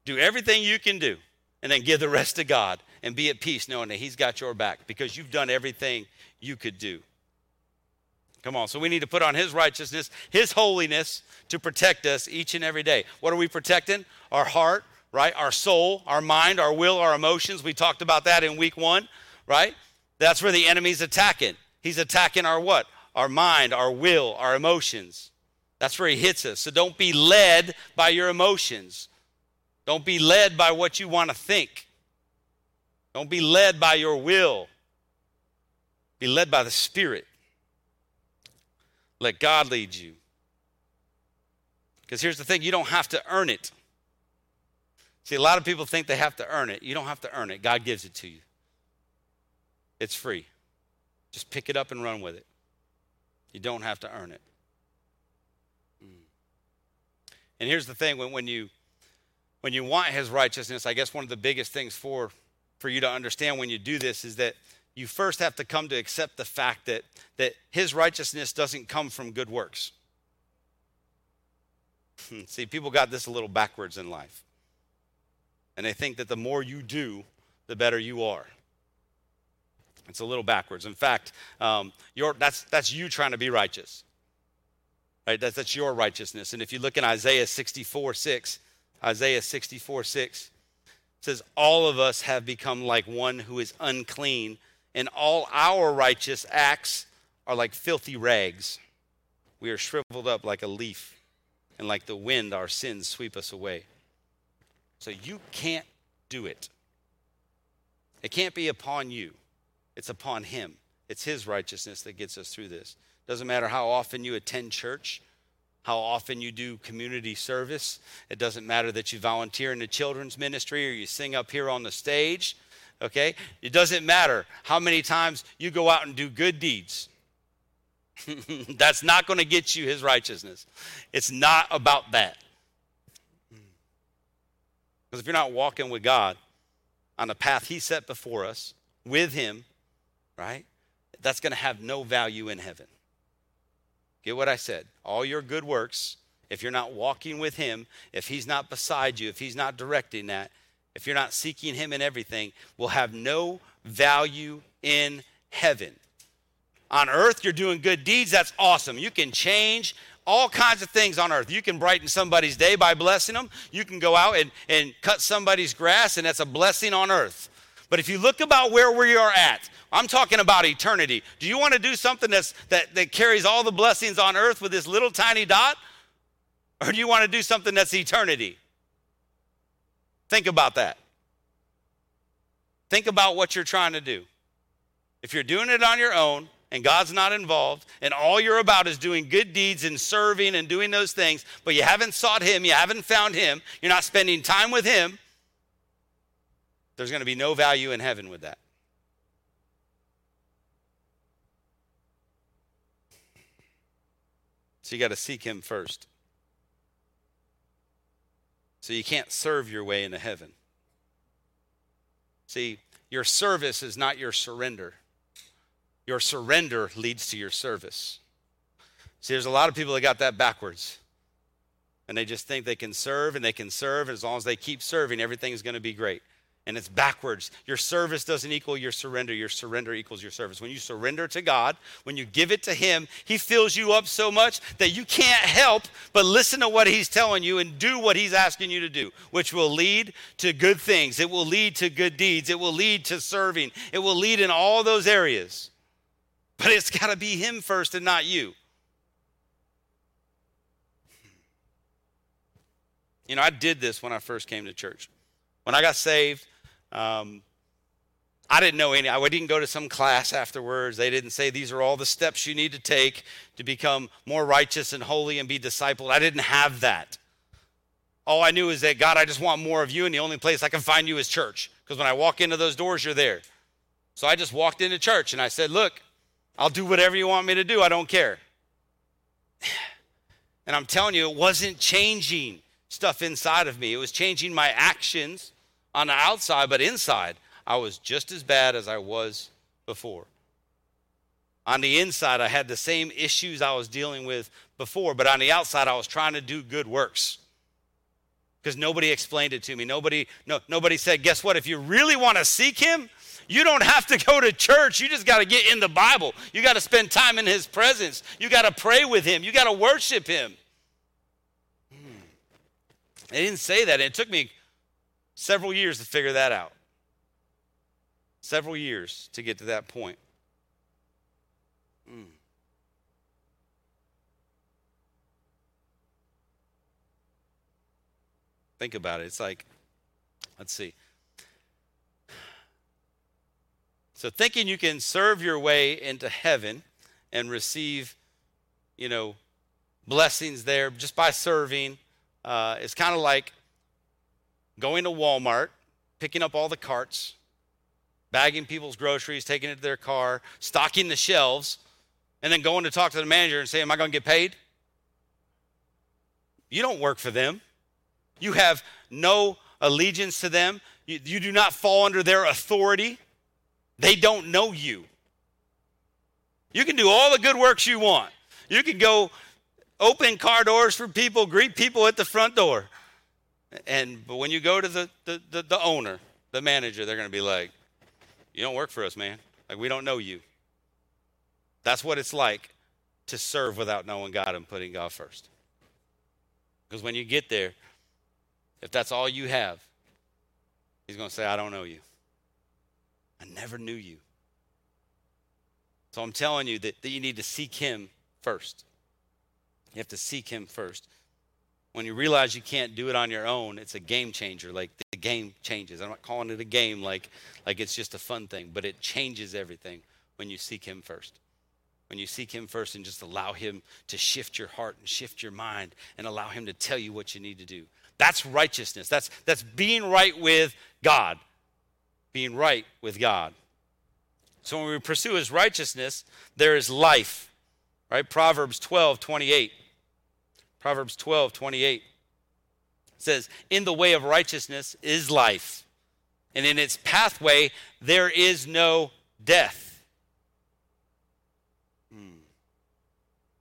[SPEAKER 1] Do everything you can do, and then give the rest to God and be at peace knowing that He's got your back because you've done everything you could do. Come on. So we need to put on His righteousness, His holiness to protect us each and every day. What are we protecting? Our heart, right? Our soul, our mind, our will, our emotions. We talked about that in week one, right? That's where the enemy's attacking. He's attacking our what? Our mind, our will, our emotions. That's where he hits us. So don't be led by your emotions. Don't be led by what you want to think. Don't be led by your will. Be led by the Spirit. Let God lead you. Because here's the thing you don't have to earn it. See, a lot of people think they have to earn it. You don't have to earn it, God gives it to you. It's free. Just pick it up and run with it. You don't have to earn it. Mm. And here's the thing when, when you when you want his righteousness, I guess one of the biggest things for for you to understand when you do this is that you first have to come to accept the fact that that his righteousness doesn't come from good works. See, people got this a little backwards in life. And they think that the more you do, the better you are. It's a little backwards. In fact, um, that's, that's you trying to be righteous. Right? That's, that's your righteousness. And if you look in Isaiah 64 6, Isaiah 64 6 says, All of us have become like one who is unclean, and all our righteous acts are like filthy rags. We are shriveled up like a leaf, and like the wind, our sins sweep us away. So you can't do it. It can't be upon you. It's upon Him. It's His righteousness that gets us through this. Doesn't matter how often you attend church, how often you do community service. It doesn't matter that you volunteer in the children's ministry or you sing up here on the stage. Okay? It doesn't matter how many times you go out and do good deeds. That's not going to get you his righteousness. It's not about that. Because if you're not walking with God on the path he set before us, with him, right? That's going to have no value in heaven. Get what I said? All your good works, if you're not walking with Him, if He's not beside you, if He's not directing that, if you're not seeking Him in everything, will have no value in heaven. On earth, you're doing good deeds. That's awesome. You can change all kinds of things on earth. You can brighten somebody's day by blessing them. You can go out and, and cut somebody's grass, and that's a blessing on earth. But if you look about where we are at, I'm talking about eternity. Do you want to do something that's, that, that carries all the blessings on earth with this little tiny dot? Or do you want to do something that's eternity? Think about that. Think about what you're trying to do. If you're doing it on your own, and God's not involved, and all you're about is doing good deeds and serving and doing those things, but you haven't sought Him, you haven't found Him, you're not spending time with Him, there's going to be no value in heaven with that. So you got to seek Him first. So you can't serve your way into heaven. See, your service is not your surrender. Your surrender leads to your service. See, there's a lot of people that got that backwards. And they just think they can serve and they can serve. And as long as they keep serving, everything's going to be great. And it's backwards. Your service doesn't equal your surrender. Your surrender equals your service. When you surrender to God, when you give it to Him, He fills you up so much that you can't help but listen to what He's telling you and do what He's asking you to do, which will lead to good things. It will lead to good deeds. It will lead to serving. It will lead in all those areas. But it's got to be Him first and not you. You know, I did this when I first came to church. When I got saved, um, I didn't know any. I didn't go to some class afterwards. They didn't say these are all the steps you need to take to become more righteous and holy and be discipled. I didn't have that. All I knew is that God, I just want more of you, and the only place I can find you is church. Because when I walk into those doors, you're there. So I just walked into church and I said, Look, I'll do whatever you want me to do. I don't care. And I'm telling you, it wasn't changing stuff inside of me. It was changing my actions on the outside, but inside, I was just as bad as I was before. On the inside, I had the same issues I was dealing with before, but on the outside, I was trying to do good works. Because nobody explained it to me. Nobody, no, nobody said, guess what? If you really want to seek him, you don't have to go to church. You just got to get in the Bible. You got to spend time in his presence. You got to pray with him. You got to worship him. Hmm. They didn't say that. It took me several years to figure that out. Several years to get to that point. Mm. Think about it. It's like, let's see. So, thinking you can serve your way into heaven and receive, you know, blessings there just by serving uh, is kind of like going to Walmart, picking up all the carts, bagging people's groceries, taking it to their car, stocking the shelves, and then going to talk to the manager and say, Am I going to get paid? You don't work for them. You have no allegiance to them. You, you do not fall under their authority. They don't know you. You can do all the good works you want. You can go open car doors for people, greet people at the front door. And but when you go to the, the, the, the owner, the manager, they're going to be like, You don't work for us, man. Like, we don't know you. That's what it's like to serve without knowing God and putting God first. Because when you get there, if that's all you have, He's going to say, I don't know you. I never knew you. So I'm telling you that, that you need to seek Him first. You have to seek Him first. When you realize you can't do it on your own, it's a game changer. Like the game changes. I'm not calling it a game like, like it's just a fun thing, but it changes everything when you seek Him first. When you seek Him first and just allow Him to shift your heart and shift your mind and allow Him to tell you what you need to do. That's righteousness. That's, that's being right with God. Being right with God. So when we pursue His righteousness, there is life. Right? Proverbs 12, 28. Proverbs 12, 28 says, In the way of righteousness is life, and in its pathway there is no death. Hmm.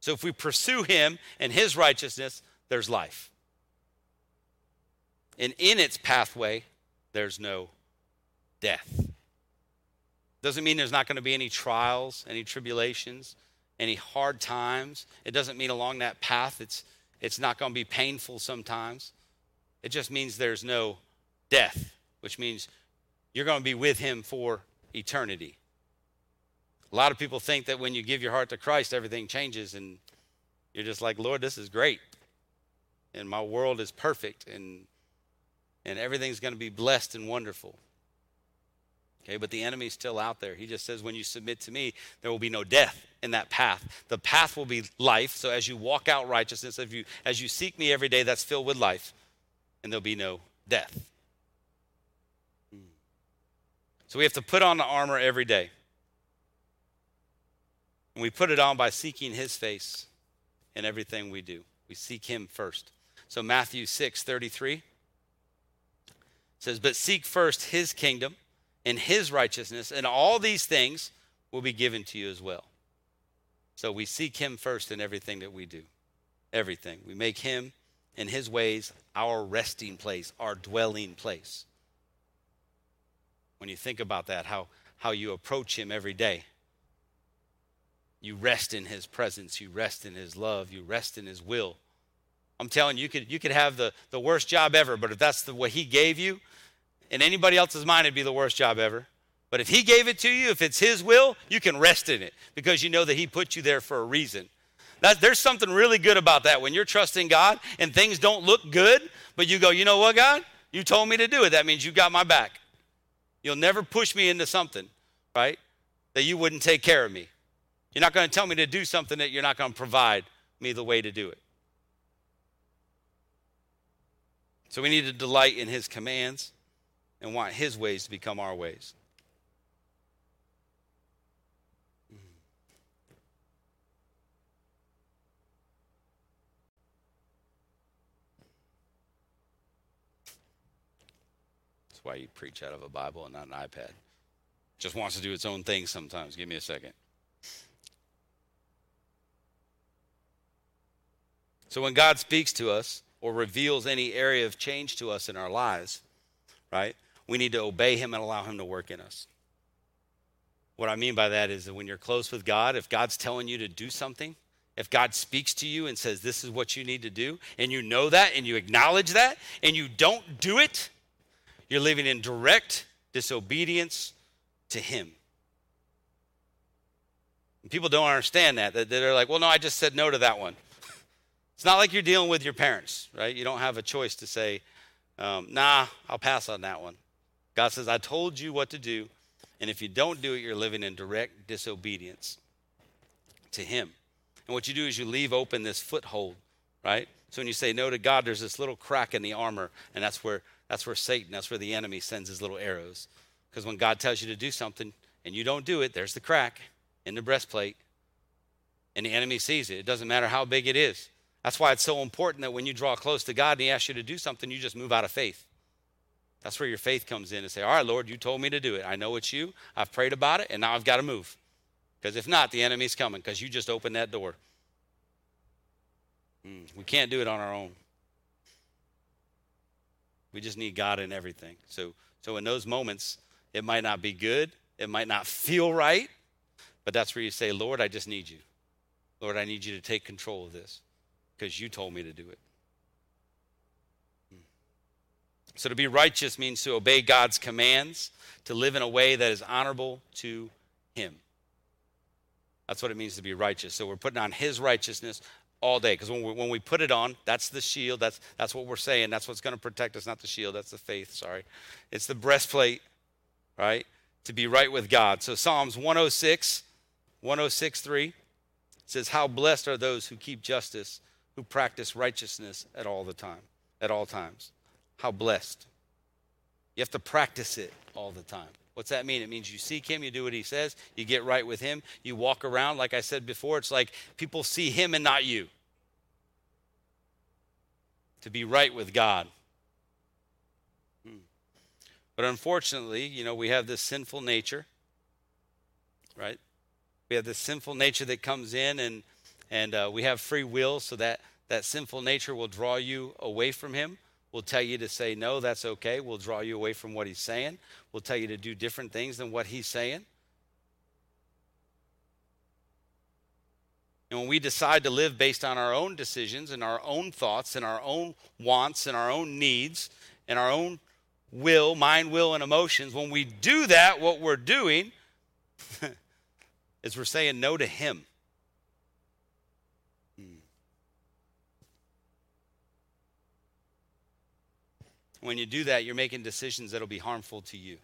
[SPEAKER 1] So if we pursue him and his righteousness, there's life. And in its pathway, there's no death. Doesn't mean there's not going to be any trials, any tribulations, any hard times. It doesn't mean along that path it's it's not going to be painful sometimes. It just means there's no death, which means you're going to be with him for eternity. A lot of people think that when you give your heart to Christ, everything changes, and you're just like, Lord, this is great. And my world is perfect, and, and everything's going to be blessed and wonderful. Okay, but the enemy's still out there. He just says, when you submit to me, there will be no death in that path. The path will be life. So as you walk out righteousness, if you as you seek me every day, that's filled with life, and there'll be no death. Hmm. So we have to put on the armor every day. And we put it on by seeking his face in everything we do. We seek him first. So Matthew 6 33 says, But seek first his kingdom and his righteousness, and all these things will be given to you as well. So we seek him first in everything that we do. Everything. We make him and his ways our resting place, our dwelling place. When you think about that, how, how you approach him every day, you rest in his presence, you rest in his love, you rest in his will. I'm telling you, you could, you could have the, the worst job ever, but if that's the what he gave you, in anybody else's mind, it'd be the worst job ever. But if he gave it to you, if it's his will, you can rest in it because you know that he put you there for a reason. That, there's something really good about that. When you're trusting God and things don't look good, but you go, you know what, God? You told me to do it. That means you got my back. You'll never push me into something, right? That you wouldn't take care of me. You're not going to tell me to do something that you're not going to provide me the way to do it. So we need to delight in his commands and want his ways to become our ways. That's why you preach out of a Bible and not an iPad. Just wants to do its own thing sometimes. Give me a second. So when God speaks to us or reveals any area of change to us in our lives, right, we need to obey Him and allow Him to work in us. What I mean by that is that when you're close with God, if God's telling you to do something, if God speaks to you and says, This is what you need to do, and you know that and you acknowledge that, and you don't do it, you're living in direct disobedience to Him. And people don't understand that. They're like, Well, no, I just said no to that one. It's not like you're dealing with your parents, right? You don't have a choice to say, um, Nah, I'll pass on that one. God says, I told you what to do, and if you don't do it, you're living in direct disobedience to Him. And what you do is you leave open this foothold, right? So when you say no to God, there's this little crack in the armor, and that's where that's where Satan, that's where the enemy sends his little arrows. Because when God tells you to do something and you don't do it, there's the crack in the breastplate, and the enemy sees it. It doesn't matter how big it is. That's why it's so important that when you draw close to God and He asks you to do something, you just move out of faith. That's where your faith comes in and say, All right, Lord, you told me to do it. I know it's you. I've prayed about it, and now I've got to move. Because if not, the enemy's coming because you just opened that door. Mm, we can't do it on our own. We just need God in everything. So, so in those moments, it might not be good, it might not feel right, but that's where you say, Lord, I just need you. Lord, I need you to take control of this because you told me to do it. So to be righteous means to obey God's commands, to live in a way that is honorable to Him. That's what it means to be righteous. So we're putting on His righteousness all day because when we, when we put it on, that's the shield. That's, that's what we're saying. That's what's going to protect us, not the shield. That's the faith, sorry. It's the breastplate, right? To be right with God. So Psalms 106, 106, 3 says, How blessed are those who keep justice, who practice righteousness at all the time, at all times. How blessed. You have to practice it all the time. What's that mean? It means you seek him, you do what he says, you get right with him, you walk around. Like I said before, it's like people see him and not you. To be right with God. Hmm. But unfortunately, you know, we have this sinful nature, right? We have this sinful nature that comes in, and and uh, we have free will, so that that sinful nature will draw you away from Him. We'll tell you to say no, that's okay. We'll draw you away from what He's saying. We'll tell you to do different things than what He's saying. And when we decide to live based on our own decisions and our own thoughts and our own wants and our own needs and our own will, mind, will, and emotions, when we do that, what we're doing is we're saying no to Him. When you do that, you're making decisions that'll be harmful to you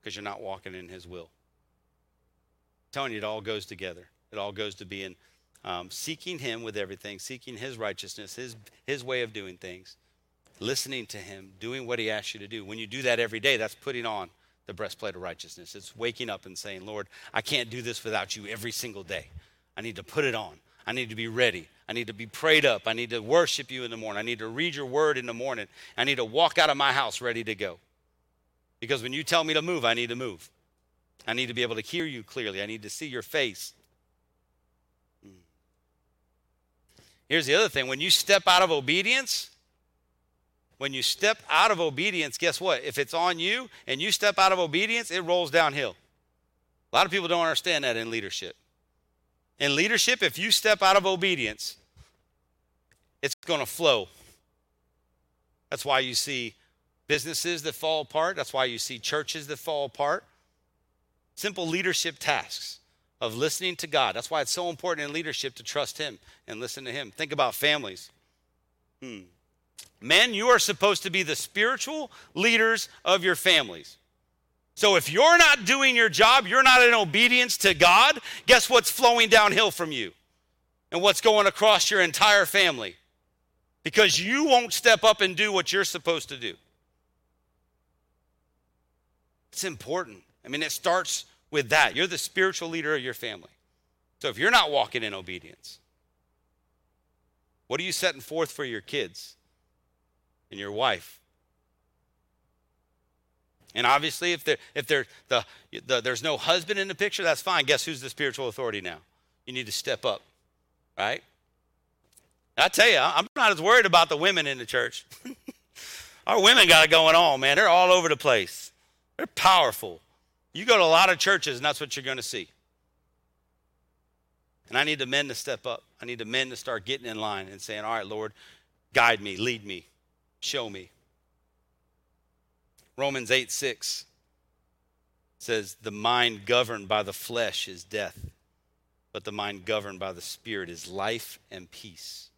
[SPEAKER 1] because you're not walking in His will. I'm telling you, it all goes together. It all goes to being um, seeking Him with everything, seeking His righteousness, His His way of doing things, listening to Him, doing what He asks you to do. When you do that every day, that's putting on the breastplate of righteousness. It's waking up and saying, Lord, I can't do this without you every single day. I need to put it on. I need to be ready. I need to be prayed up. I need to worship you in the morning. I need to read your word in the morning. I need to walk out of my house ready to go. Because when you tell me to move, I need to move. I need to be able to hear you clearly. I need to see your face. Hmm. Here's the other thing when you step out of obedience, when you step out of obedience, guess what? If it's on you and you step out of obedience, it rolls downhill. A lot of people don't understand that in leadership. In leadership, if you step out of obedience, it's going to flow. That's why you see businesses that fall apart. That's why you see churches that fall apart. Simple leadership tasks of listening to God. That's why it's so important in leadership to trust Him and listen to Him. Think about families. Hmm. Men, you are supposed to be the spiritual leaders of your families. So if you're not doing your job, you're not in obedience to God, guess what's flowing downhill from you? And what's going across your entire family? Because you won't step up and do what you're supposed to do. It's important. I mean, it starts with that. You're the spiritual leader of your family. So if you're not walking in obedience, what are you setting forth for your kids and your wife? And obviously, if, there, if there, the, the, there's no husband in the picture, that's fine. Guess who's the spiritual authority now? You need to step up, right? I tell you, I'm not as worried about the women in the church. Our women got it going on, man. They're all over the place. They're powerful. You go to a lot of churches, and that's what you're going to see. And I need the men to step up. I need the men to start getting in line and saying, All right, Lord, guide me, lead me, show me. Romans 8 6 says, The mind governed by the flesh is death, but the mind governed by the Spirit is life and peace.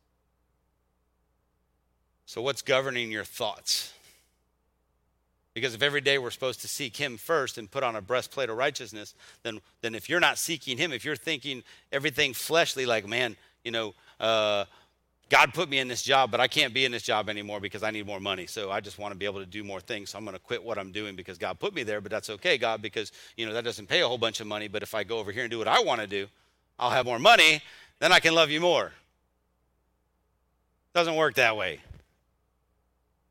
[SPEAKER 1] So, what's governing your thoughts? Because if every day we're supposed to seek Him first and put on a breastplate of righteousness, then, then if you're not seeking Him, if you're thinking everything fleshly, like, man, you know, uh, God put me in this job, but I can't be in this job anymore because I need more money. So I just want to be able to do more things. So I'm going to quit what I'm doing because God put me there, but that's okay, God, because, you know, that doesn't pay a whole bunch of money. But if I go over here and do what I want to do, I'll have more money, then I can love you more. Doesn't work that way.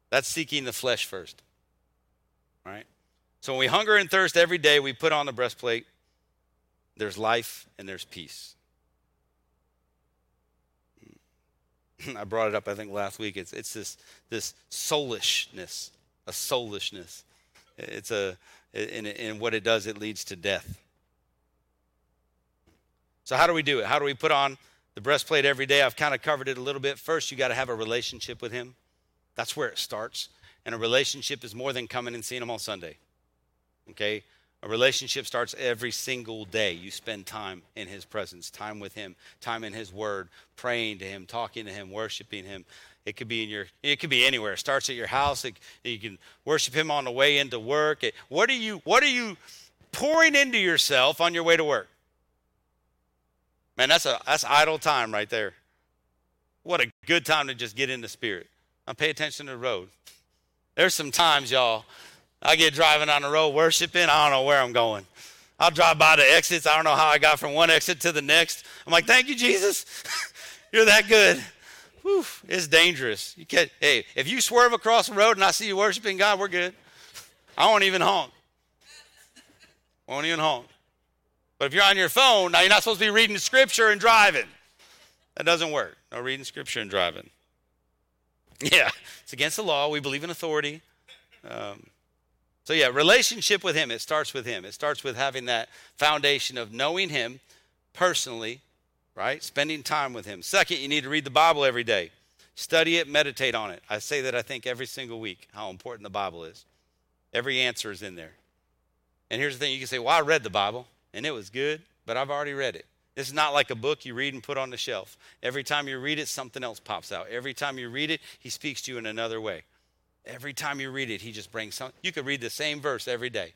[SPEAKER 1] That's seeking the flesh first. All right? So when we hunger and thirst every day, we put on the breastplate. There's life and there's peace. I brought it up, I think, last week. It's, it's this, this soulishness, a soulishness. It's a, in, in what it does, it leads to death. So, how do we do it? How do we put on the breastplate every day? I've kind of covered it a little bit. First, you got to have a relationship with Him. That's where it starts. And a relationship is more than coming and seeing Him on Sunday. Okay? A relationship starts every single day. You spend time in His presence, time with Him, time in His Word, praying to Him, talking to Him, worshiping Him. It could be in your. It could be anywhere. It starts at your house. It, you can worship Him on the way into work. It, what are you? What are you pouring into yourself on your way to work? Man, that's a that's idle time right there. What a good time to just get in the spirit. Now pay attention to the road. There's some times, y'all, I get driving on the road worshiping. I don't know where I'm going. I'll drive by the exits. I don't know how I got from one exit to the next. I'm like, thank you, Jesus. You're that good. Whew, it's dangerous. You can't, hey, if you swerve across the road and I see you worshiping God, we're good. I won't even honk. Won't even honk. But if you're on your phone, now you're not supposed to be reading scripture and driving. That doesn't work. No reading scripture and driving. Yeah, it's against the law. We believe in authority. Um, so, yeah, relationship with Him, it starts with Him. It starts with having that foundation of knowing Him personally, right? Spending time with Him. Second, you need to read the Bible every day. Study it, meditate on it. I say that I think every single week how important the Bible is. Every answer is in there. And here's the thing you can say, well, I read the Bible and it was good, but I've already read it. This is not like a book you read and put on the shelf. Every time you read it, something else pops out. Every time you read it, he speaks to you in another way. Every time you read it, he just brings something. You could read the same verse every day.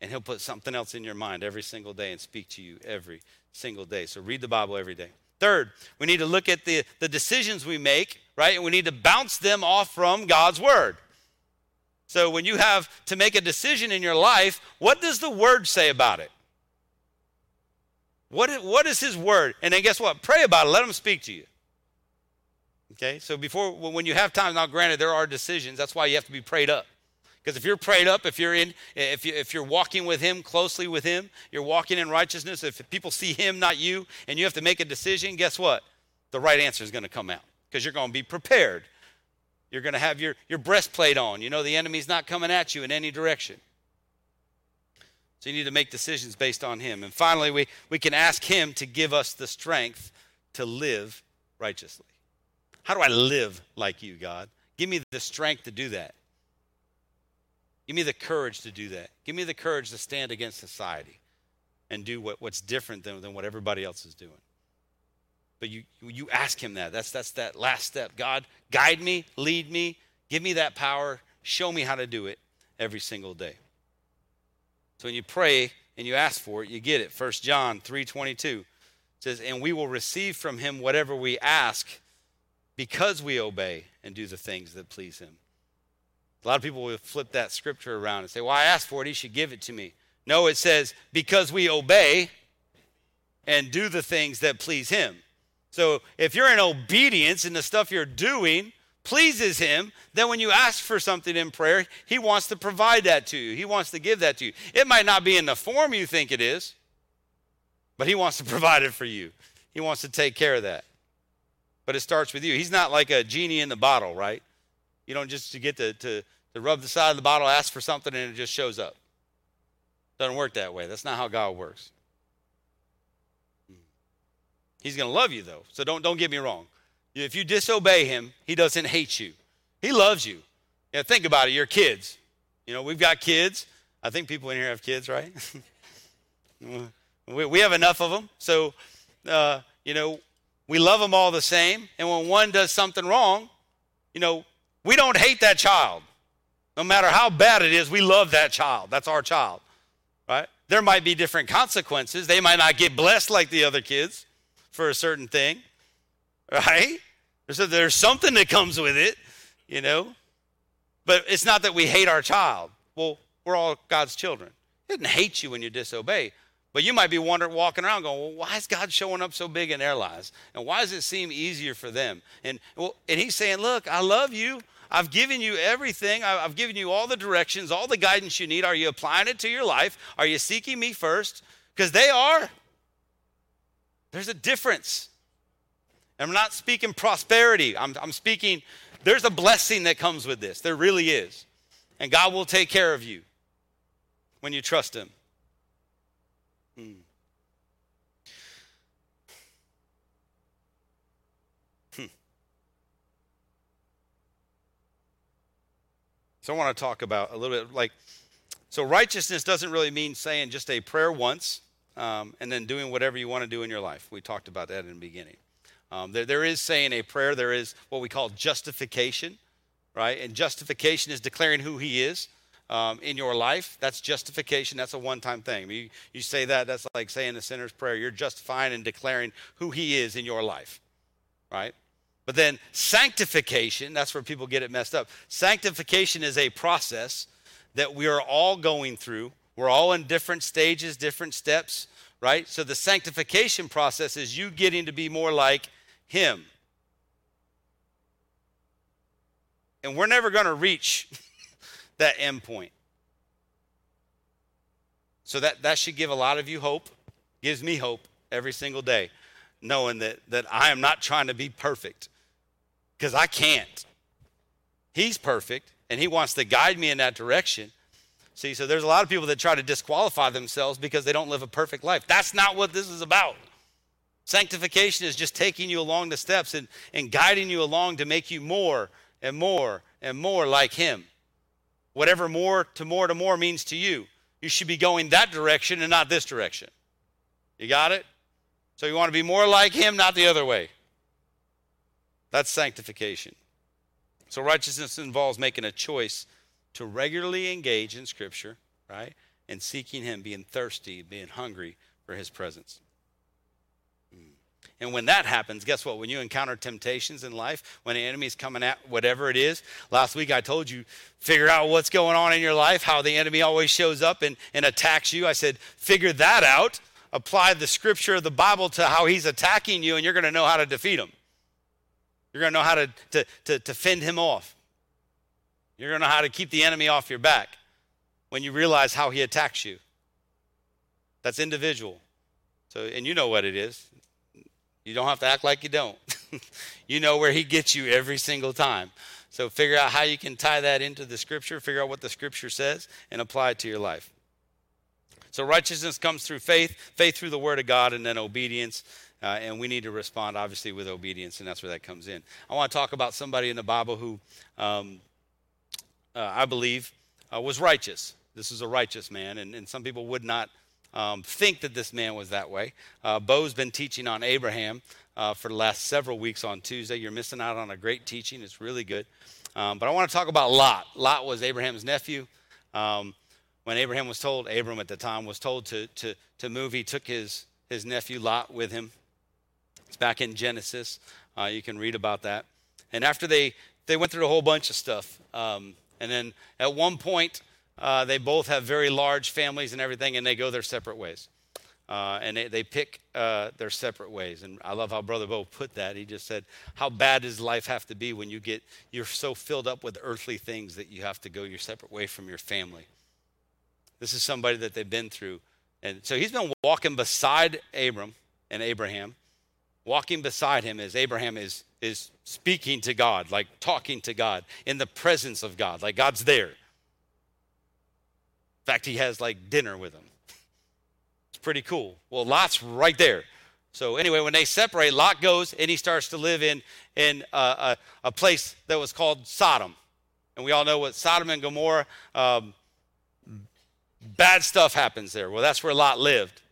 [SPEAKER 1] And He'll put something else in your mind every single day and speak to you every single day. So read the Bible every day. Third, we need to look at the, the decisions we make, right? And we need to bounce them off from God's Word. So when you have to make a decision in your life, what does the Word say about it? What is, what is His Word? And then guess what? Pray about it. Let Him speak to you. Okay, so before, when you have time, now granted, there are decisions. That's why you have to be prayed up. Because if you're prayed up, if you're in, if, you, if you're walking with Him, closely with Him, you're walking in righteousness, if people see Him, not you, and you have to make a decision, guess what? The right answer is going to come out because you're going to be prepared. You're going to have your, your breastplate on. You know the enemy's not coming at you in any direction. So you need to make decisions based on Him. And finally, we, we can ask Him to give us the strength to live righteously. How do I live like you, God? Give me the strength to do that. Give me the courage to do that. Give me the courage to stand against society and do what, what's different than, than what everybody else is doing. But you, you ask him that. That's, that's that last step. God, guide me, lead me, give me that power, show me how to do it every single day. So when you pray and you ask for it, you get it. 1 John 3.22 says, And we will receive from him whatever we ask because we obey and do the things that please him. A lot of people will flip that scripture around and say, Well, I asked for it, he should give it to me. No, it says, Because we obey and do the things that please him. So if you're in obedience and the stuff you're doing pleases him, then when you ask for something in prayer, he wants to provide that to you. He wants to give that to you. It might not be in the form you think it is, but he wants to provide it for you. He wants to take care of that. But it starts with you. He's not like a genie in the bottle, right? You don't just to get to, to, to rub the side of the bottle, ask for something, and it just shows up. Doesn't work that way. That's not how God works. He's going to love you, though. So don't, don't get me wrong. If you disobey him, he doesn't hate you. He loves you. Yeah, think about it. Your kids. You know, we've got kids. I think people in here have kids, right? we, we have enough of them. So, uh, you know, we love them all the same. And when one does something wrong, you know, we don't hate that child. No matter how bad it is, we love that child. That's our child, right? There might be different consequences. They might not get blessed like the other kids for a certain thing, right? There's, a, there's something that comes with it, you know? But it's not that we hate our child. Well, we're all God's children. He didn't hate you when you disobey. But you might be wondering, walking around going, well, why is God showing up so big in their lives? And why does it seem easier for them? And, well, and he's saying, look, I love you. I've given you everything. I've given you all the directions, all the guidance you need. Are you applying it to your life? Are you seeking me first? Because they are. There's a difference. And I'm not speaking prosperity. I'm, I'm speaking, there's a blessing that comes with this. There really is. And God will take care of you when you trust Him. Hmm. Hmm. So I want to talk about a little bit like, so righteousness doesn't really mean saying just a prayer once um, and then doing whatever you want to do in your life. We talked about that in the beginning. Um, there, there is saying a prayer, there is what we call justification, right? And justification is declaring who He is um, in your life. That's justification. That's a one time thing. You, you say that, that's like saying the sinner's prayer. You're justifying and declaring who He is in your life, right? But then sanctification, that's where people get it messed up. Sanctification is a process that we are all going through. We're all in different stages, different steps, right? So the sanctification process is you getting to be more like Him. And we're never going to reach that end point. So that, that should give a lot of you hope, gives me hope every single day, knowing that, that I am not trying to be perfect because I can't. He's perfect and He wants to guide me in that direction. See, so there's a lot of people that try to disqualify themselves because they don't live a perfect life. That's not what this is about. Sanctification is just taking you along the steps and, and guiding you along to make you more and more and more like Him. Whatever more to more to more means to you, you should be going that direction and not this direction. You got it? So you want to be more like Him, not the other way. That's sanctification. So righteousness involves making a choice to regularly engage in Scripture, right? and seeking Him, being thirsty, being hungry for His presence. Mm. And when that happens, guess what? When you encounter temptations in life, when the enemy's coming at whatever it is, last week I told you, figure out what's going on in your life, how the enemy always shows up and, and attacks you. I said, figure that out, apply the scripture of the Bible to how he's attacking you, and you're going to know how to defeat him. You're going to know how to, to, to, to fend him off. You're going to know how to keep the enemy off your back when you realize how he attacks you. That's individual. So, and you know what it is. You don't have to act like you don't. you know where he gets you every single time. So figure out how you can tie that into the scripture, figure out what the scripture says, and apply it to your life. So righteousness comes through faith, faith through the word of God, and then obedience. Uh, and we need to respond, obviously, with obedience, and that's where that comes in. I want to talk about somebody in the Bible who um, uh, I believe uh, was righteous. This is a righteous man, and, and some people would not um, think that this man was that way. Uh, Bo's been teaching on Abraham uh, for the last several weeks on Tuesday. You're missing out on a great teaching, it's really good. Um, but I want to talk about Lot. Lot was Abraham's nephew. Um, when Abraham was told, Abram at the time was told to, to, to move, he took his, his nephew Lot with him. It's back in Genesis. Uh, you can read about that. And after they, they went through a whole bunch of stuff, um, and then at one point, uh, they both have very large families and everything, and they go their separate ways. Uh, and they, they pick uh, their separate ways. And I love how Brother Bo put that. He just said, How bad does life have to be when you get, you're so filled up with earthly things that you have to go your separate way from your family? This is somebody that they've been through. And so he's been walking beside Abram and Abraham, walking beside him as Abraham is, is speaking to God, like talking to God in the presence of God, like God's there. In fact, he has like dinner with him. It's pretty cool. Well, Lot's right there. So anyway, when they separate, Lot goes and he starts to live in in a, a, a place that was called Sodom, and we all know what Sodom and Gomorrah. Um, bad stuff happens there. Well, that's where Lot lived,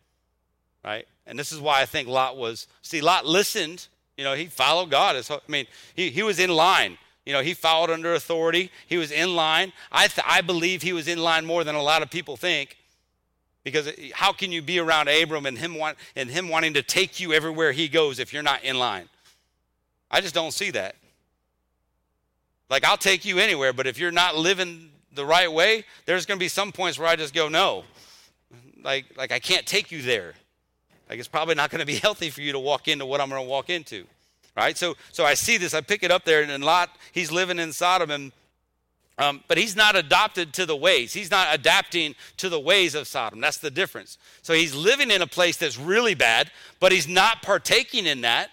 [SPEAKER 1] right? And this is why I think Lot was. See, Lot listened. You know, he followed God. I mean, he, he was in line. You know, he followed under authority. He was in line. I, th- I believe he was in line more than a lot of people think. Because how can you be around Abram and him, want, and him wanting to take you everywhere he goes if you're not in line? I just don't see that. Like, I'll take you anywhere, but if you're not living the right way, there's going to be some points where I just go, no. Like, like I can't take you there. Like, it's probably not going to be healthy for you to walk into what I'm going to walk into. Right? So, so I see this, I pick it up there, and Lot, he's living in Sodom, and um, but he's not adopted to the ways. He's not adapting to the ways of Sodom. That's the difference. So he's living in a place that's really bad, but he's not partaking in that.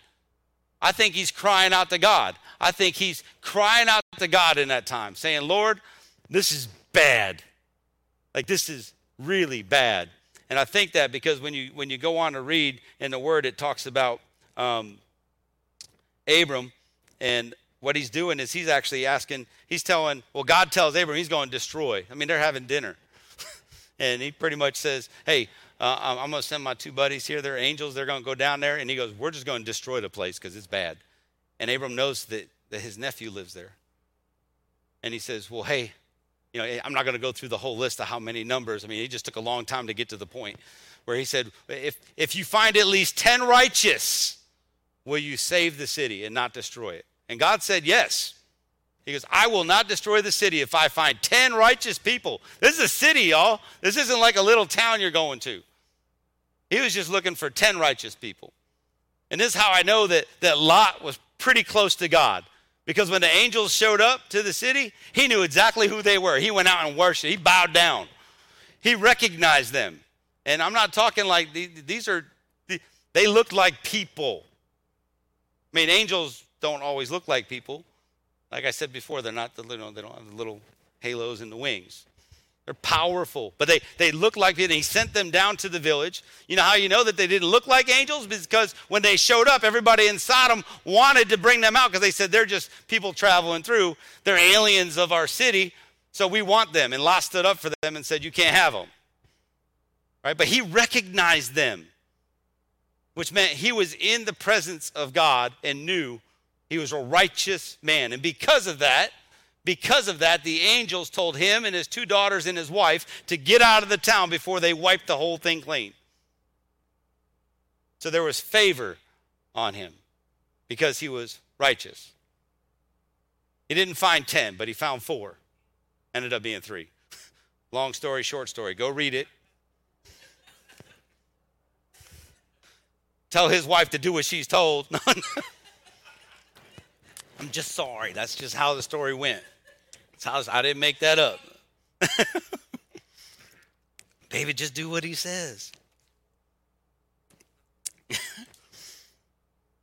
[SPEAKER 1] I think he's crying out to God. I think he's crying out to God in that time, saying, Lord, this is bad. Like this is really bad. And I think that because when you when you go on to read in the Word, it talks about um, Abram and what he's doing is he's actually asking, he's telling, well, God tells Abram he's going to destroy. I mean, they're having dinner. and he pretty much says, hey, uh, I'm going to send my two buddies here. They're angels. They're going to go down there. And he goes, we're just going to destroy the place because it's bad. And Abram knows that, that his nephew lives there. And he says, well, hey, you know, I'm not going to go through the whole list of how many numbers. I mean, it just took a long time to get to the point where he said, if, if you find at least 10 righteous, will you save the city and not destroy it? And God said, Yes. He goes, I will not destroy the city if I find 10 righteous people. This is a city, y'all. This isn't like a little town you're going to. He was just looking for 10 righteous people. And this is how I know that, that Lot was pretty close to God. Because when the angels showed up to the city, he knew exactly who they were. He went out and worshiped, he bowed down, he recognized them. And I'm not talking like these are, they looked like people. I mean, angels don't always look like people. Like I said before, they're not the little, they don't have the little halos in the wings. They're powerful, but they, they look like it. He sent them down to the village. You know how you know that they didn't look like angels? Because when they showed up, everybody in Sodom wanted to bring them out because they said they're just people traveling through. They're aliens of our city, so we want them. And Lot stood up for them and said, You can't have them. Right? But he recognized them, which meant he was in the presence of God and knew he was a righteous man. And because of that, Because of that, the angels told him and his two daughters and his wife to get out of the town before they wiped the whole thing clean. So there was favor on him because he was righteous. He didn't find 10, but he found four. Ended up being three. Long story, short story. Go read it. Tell his wife to do what she's told. I'm just sorry. That's just how the story went. How I didn't make that up. David, just do what he says.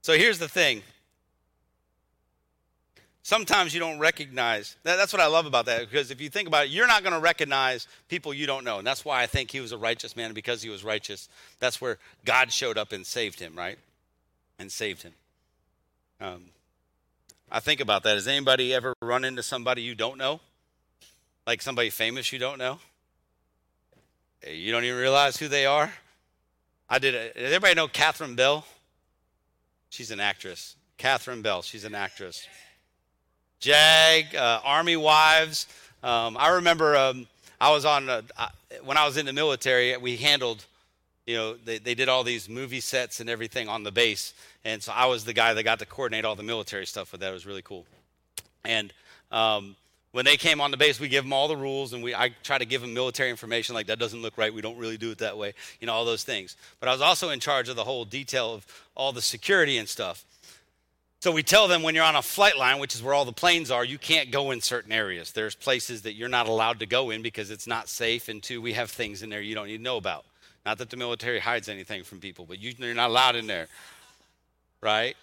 [SPEAKER 1] so here's the thing. Sometimes you don't recognize. That, that's what I love about that because if you think about it, you're not going to recognize people you don't know. And that's why I think he was a righteous man because he was righteous. That's where God showed up and saved him, right? And saved him. Um, I think about that. Has anybody ever run into somebody you don't know? Like somebody famous you don't know? You don't even realize who they are? I did. A, does everybody know Catherine Bell? She's an actress. Catherine Bell. She's an actress. Jag, uh, Army Wives. Um, I remember um, I was on a, I, when I was in the military. We handled, you know, they, they did all these movie sets and everything on the base, and so I was the guy that got to coordinate all the military stuff with that. It was really cool. And um, when they came on the base, we give them all the rules, and we I try to give them military information like that doesn't look right. We don't really do it that way, you know, all those things. But I was also in charge of the whole detail of all the security and stuff. So we tell them when you're on a flight line, which is where all the planes are, you can't go in certain areas. There's places that you're not allowed to go in because it's not safe, and two, we have things in there you don't need to know about. Not that the military hides anything from people, but you, you're not allowed in there, right?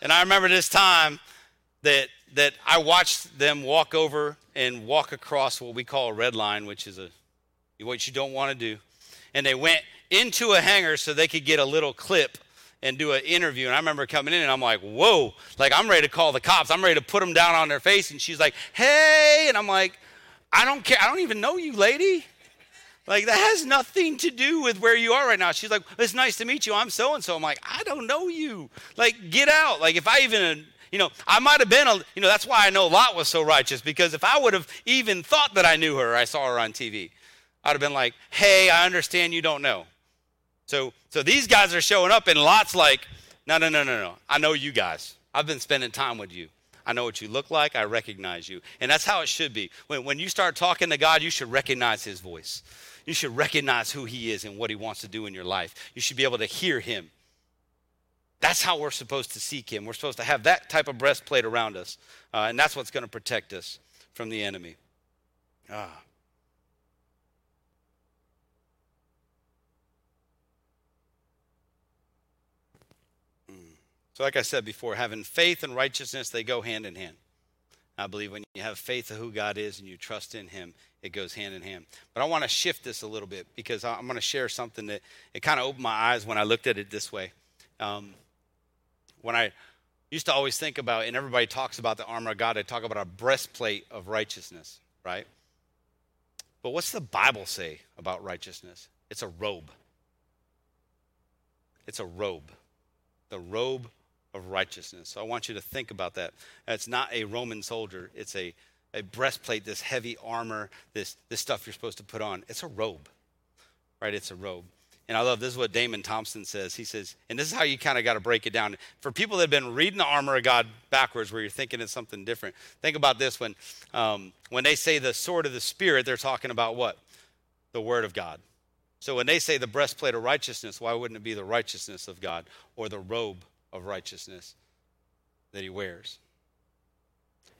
[SPEAKER 1] And I remember this time that that I watched them walk over and walk across what we call a red line, which is a what you don't want to do. And they went into a hangar so they could get a little clip and do an interview. And I remember coming in and I'm like, whoa, like I'm ready to call the cops. I'm ready to put them down on their face. And she's like, hey. And I'm like, I don't care. I don't even know you, lady. Like that has nothing to do with where you are right now. She's like, it's nice to meet you. I'm so and so. I'm like, I don't know you. Like, get out. Like if I even you know, I might have been a, you know, that's why I know Lot was so righteous because if I would have even thought that I knew her, I saw her on TV, I'd have been like, hey, I understand you don't know. So, so these guys are showing up, and Lot's like, no, no, no, no, no. I know you guys. I've been spending time with you. I know what you look like. I recognize you. And that's how it should be. When, when you start talking to God, you should recognize his voice. You should recognize who he is and what he wants to do in your life. You should be able to hear him. That's how we're supposed to seek him. We're supposed to have that type of breastplate around us. Uh, and that's what's going to protect us from the enemy. Ah. Mm. So, like I said before, having faith and righteousness, they go hand in hand. I believe when you have faith of who God is and you trust in Him, it goes hand in hand. But I want to shift this a little bit because I'm going to share something that it kind of opened my eyes when I looked at it this way. Um, when I used to always think about, and everybody talks about the armor of God, I talk about a breastplate of righteousness, right? But what's the Bible say about righteousness? It's a robe. It's a robe. The robe of righteousness. So I want you to think about that. It's not a Roman soldier, it's a, a breastplate, this heavy armor, this, this stuff you're supposed to put on. It's a robe, right? It's a robe. And I love this is what Damon Thompson says. He says, and this is how you kind of got to break it down. For people that have been reading the armor of God backwards, where you're thinking it's something different, think about this when, um, when they say the sword of the Spirit, they're talking about what? The Word of God. So when they say the breastplate of righteousness, why wouldn't it be the righteousness of God or the robe of righteousness that he wears?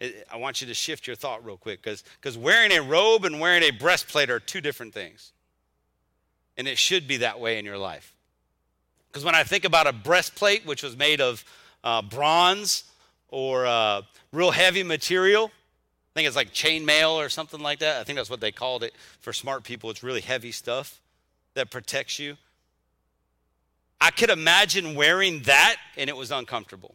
[SPEAKER 1] I want you to shift your thought real quick because wearing a robe and wearing a breastplate are two different things. And it should be that way in your life. Because when I think about a breastplate, which was made of uh, bronze or uh, real heavy material, I think it's like chainmail or something like that. I think that's what they called it for smart people. It's really heavy stuff that protects you. I could imagine wearing that and it was uncomfortable.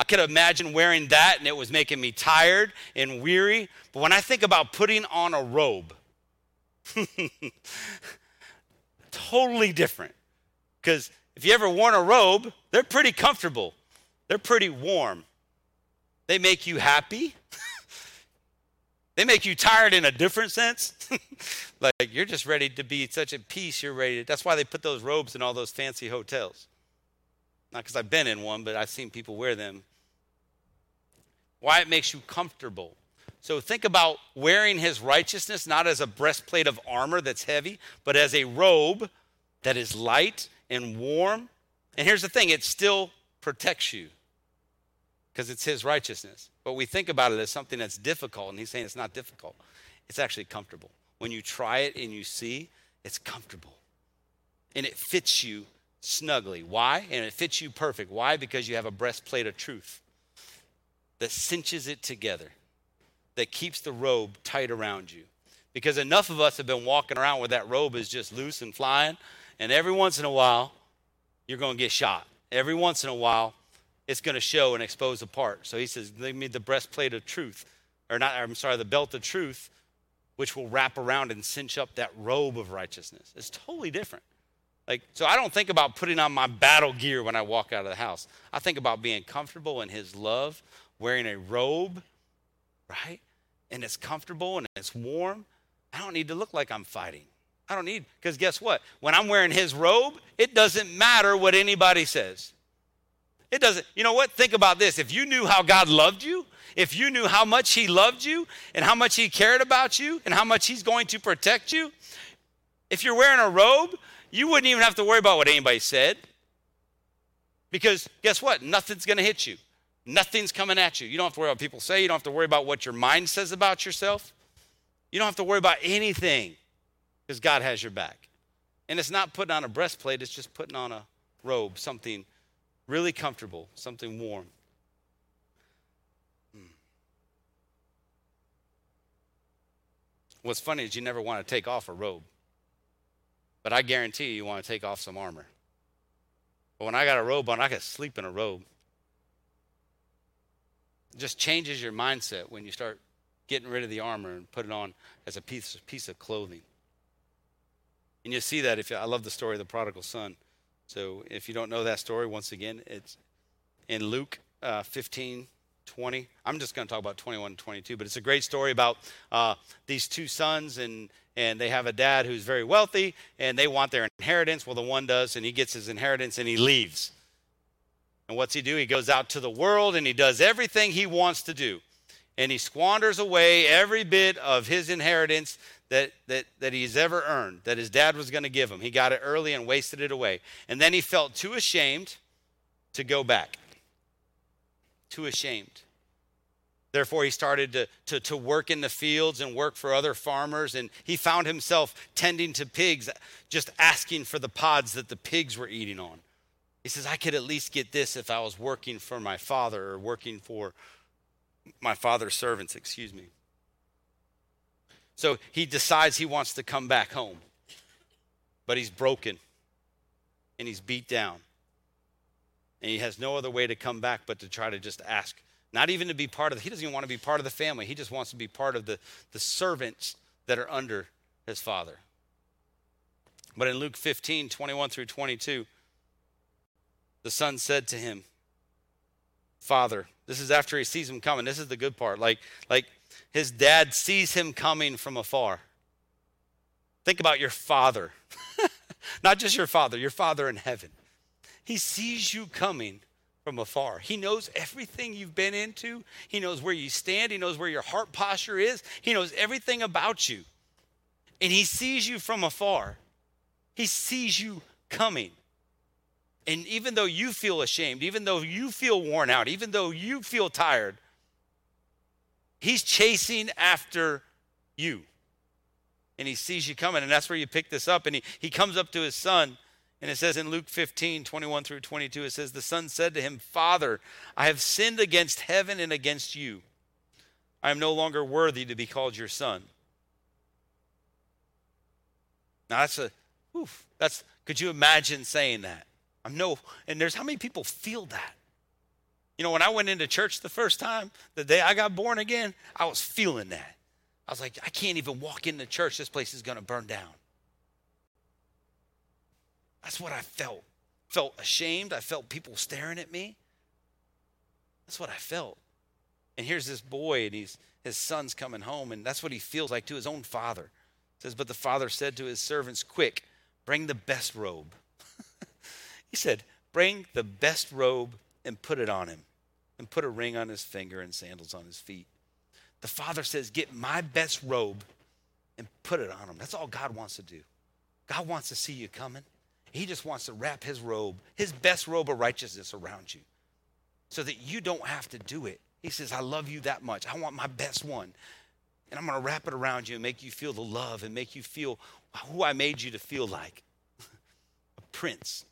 [SPEAKER 1] I could imagine wearing that and it was making me tired and weary. But when I think about putting on a robe, totally different. Because if you ever worn a robe, they're pretty comfortable, they're pretty warm. They make you happy. They make you tired in a different sense. like you're just ready to be such at peace, you're ready. To, that's why they put those robes in all those fancy hotels. Not because I've been in one, but I've seen people wear them. Why it makes you comfortable. So think about wearing his righteousness not as a breastplate of armor that's heavy, but as a robe that is light and warm. And here's the thing it still protects you because it's his righteousness. But we think about it as something that's difficult, and he's saying it's not difficult. It's actually comfortable. When you try it and you see, it's comfortable. And it fits you snugly. Why? And it fits you perfect. Why? Because you have a breastplate of truth that cinches it together, that keeps the robe tight around you. Because enough of us have been walking around where that robe is just loose and flying, and every once in a while, you're going to get shot. Every once in a while, it's going to show and expose a part. So he says, Give me the breastplate of truth, or not, I'm sorry, the belt of truth, which will wrap around and cinch up that robe of righteousness. It's totally different. Like, so I don't think about putting on my battle gear when I walk out of the house. I think about being comfortable in his love, wearing a robe, right? And it's comfortable and it's warm. I don't need to look like I'm fighting. I don't need, because guess what? When I'm wearing his robe, it doesn't matter what anybody says. It doesn't, you know what? Think about this. If you knew how God loved you, if you knew how much He loved you and how much He cared about you and how much He's going to protect you, if you're wearing a robe, you wouldn't even have to worry about what anybody said. Because guess what? Nothing's going to hit you. Nothing's coming at you. You don't have to worry about what people say. You don't have to worry about what your mind says about yourself. You don't have to worry about anything because God has your back. And it's not putting on a breastplate, it's just putting on a robe, something really comfortable, something warm. Hmm. What's funny is you never want to take off a robe. But I guarantee you, you want to take off some armor. But when I got a robe on, I could sleep in a robe. It just changes your mindset when you start getting rid of the armor and put it on as a piece, piece of clothing. And you see that if you, I love the story of the prodigal son. So if you don't know that story, once again, it's in Luke uh, 15, 20. I'm just going to talk about 21 and 22, but it's a great story about uh, these two sons, and, and they have a dad who's very wealthy, and they want their inheritance. Well, the one does, and he gets his inheritance, and he leaves. And what's he do? He goes out to the world, and he does everything he wants to do. And he squanders away every bit of his inheritance that, that, that he's ever earned, that his dad was going to give him. He got it early and wasted it away. And then he felt too ashamed to go back. Too ashamed. Therefore, he started to, to, to work in the fields and work for other farmers. And he found himself tending to pigs, just asking for the pods that the pigs were eating on. He says, I could at least get this if I was working for my father or working for my father's servants, excuse me. So he decides he wants to come back home. But he's broken and he's beat down. And he has no other way to come back but to try to just ask. Not even to be part of the, he doesn't even want to be part of the family. He just wants to be part of the, the servants that are under his father. But in Luke 15, 21 through 22, the son said to him, Father, this is after he sees him coming. This is the good part. Like, like his dad sees him coming from afar. Think about your father, not just your father, your father in heaven. He sees you coming from afar. He knows everything you've been into. He knows where you stand. He knows where your heart posture is. He knows everything about you. And he sees you from afar. He sees you coming. And even though you feel ashamed, even though you feel worn out, even though you feel tired, He's chasing after you. And he sees you coming. And that's where you pick this up. And he, he comes up to his son. And it says in Luke 15, 21 through 22, it says, The son said to him, Father, I have sinned against heaven and against you. I am no longer worthy to be called your son. Now that's a, oof, that's, could you imagine saying that? I'm no, and there's how many people feel that? You know, when I went into church the first time, the day I got born again, I was feeling that. I was like, I can't even walk into church. This place is going to burn down. That's what I felt. Felt ashamed. I felt people staring at me. That's what I felt. And here's this boy, and he's his son's coming home, and that's what he feels like to his own father. It says, But the father said to his servants, Quick, bring the best robe. He said, Bring the best robe and put it on him, and put a ring on his finger and sandals on his feet. The father says, Get my best robe and put it on him. That's all God wants to do. God wants to see you coming. He just wants to wrap his robe, his best robe of righteousness around you so that you don't have to do it. He says, I love you that much. I want my best one. And I'm going to wrap it around you and make you feel the love and make you feel who I made you to feel like a prince.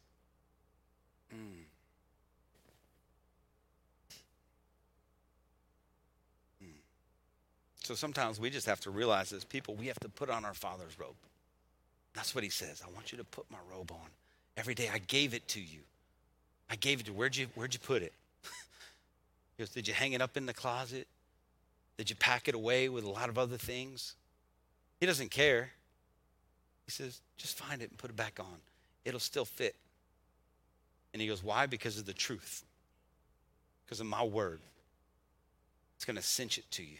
[SPEAKER 1] Mm. Mm. So sometimes we just have to realize as people, we have to put on our Father's robe. That's what he says. I want you to put my robe on. Every day I gave it to you. I gave it to. Where'd you, where'd you put it? He goes, Did you hang it up in the closet? Did you pack it away with a lot of other things? He doesn't care. He says, Just find it and put it back on. It'll still fit. And he goes, Why? Because of the truth, because of my word. It's going to cinch it to you,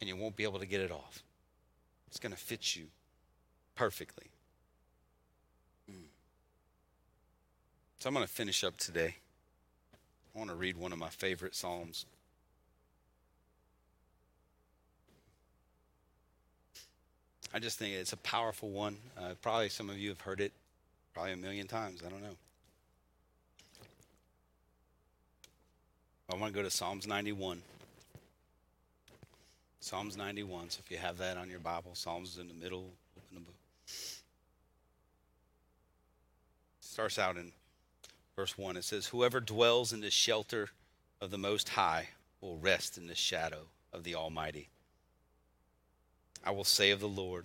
[SPEAKER 1] and you won't be able to get it off. It's going to fit you perfectly. Mm. So I'm going to finish up today. I want to read one of my favorite Psalms. I just think it's a powerful one. Uh, probably some of you have heard it probably a million times. I don't know. I want to go to Psalms 91. Psalms 91. So if you have that on your Bible, Psalms is in the middle. Open the book. Starts out in verse 1. It says, Whoever dwells in the shelter of the Most High will rest in the shadow of the Almighty. I will say of the Lord,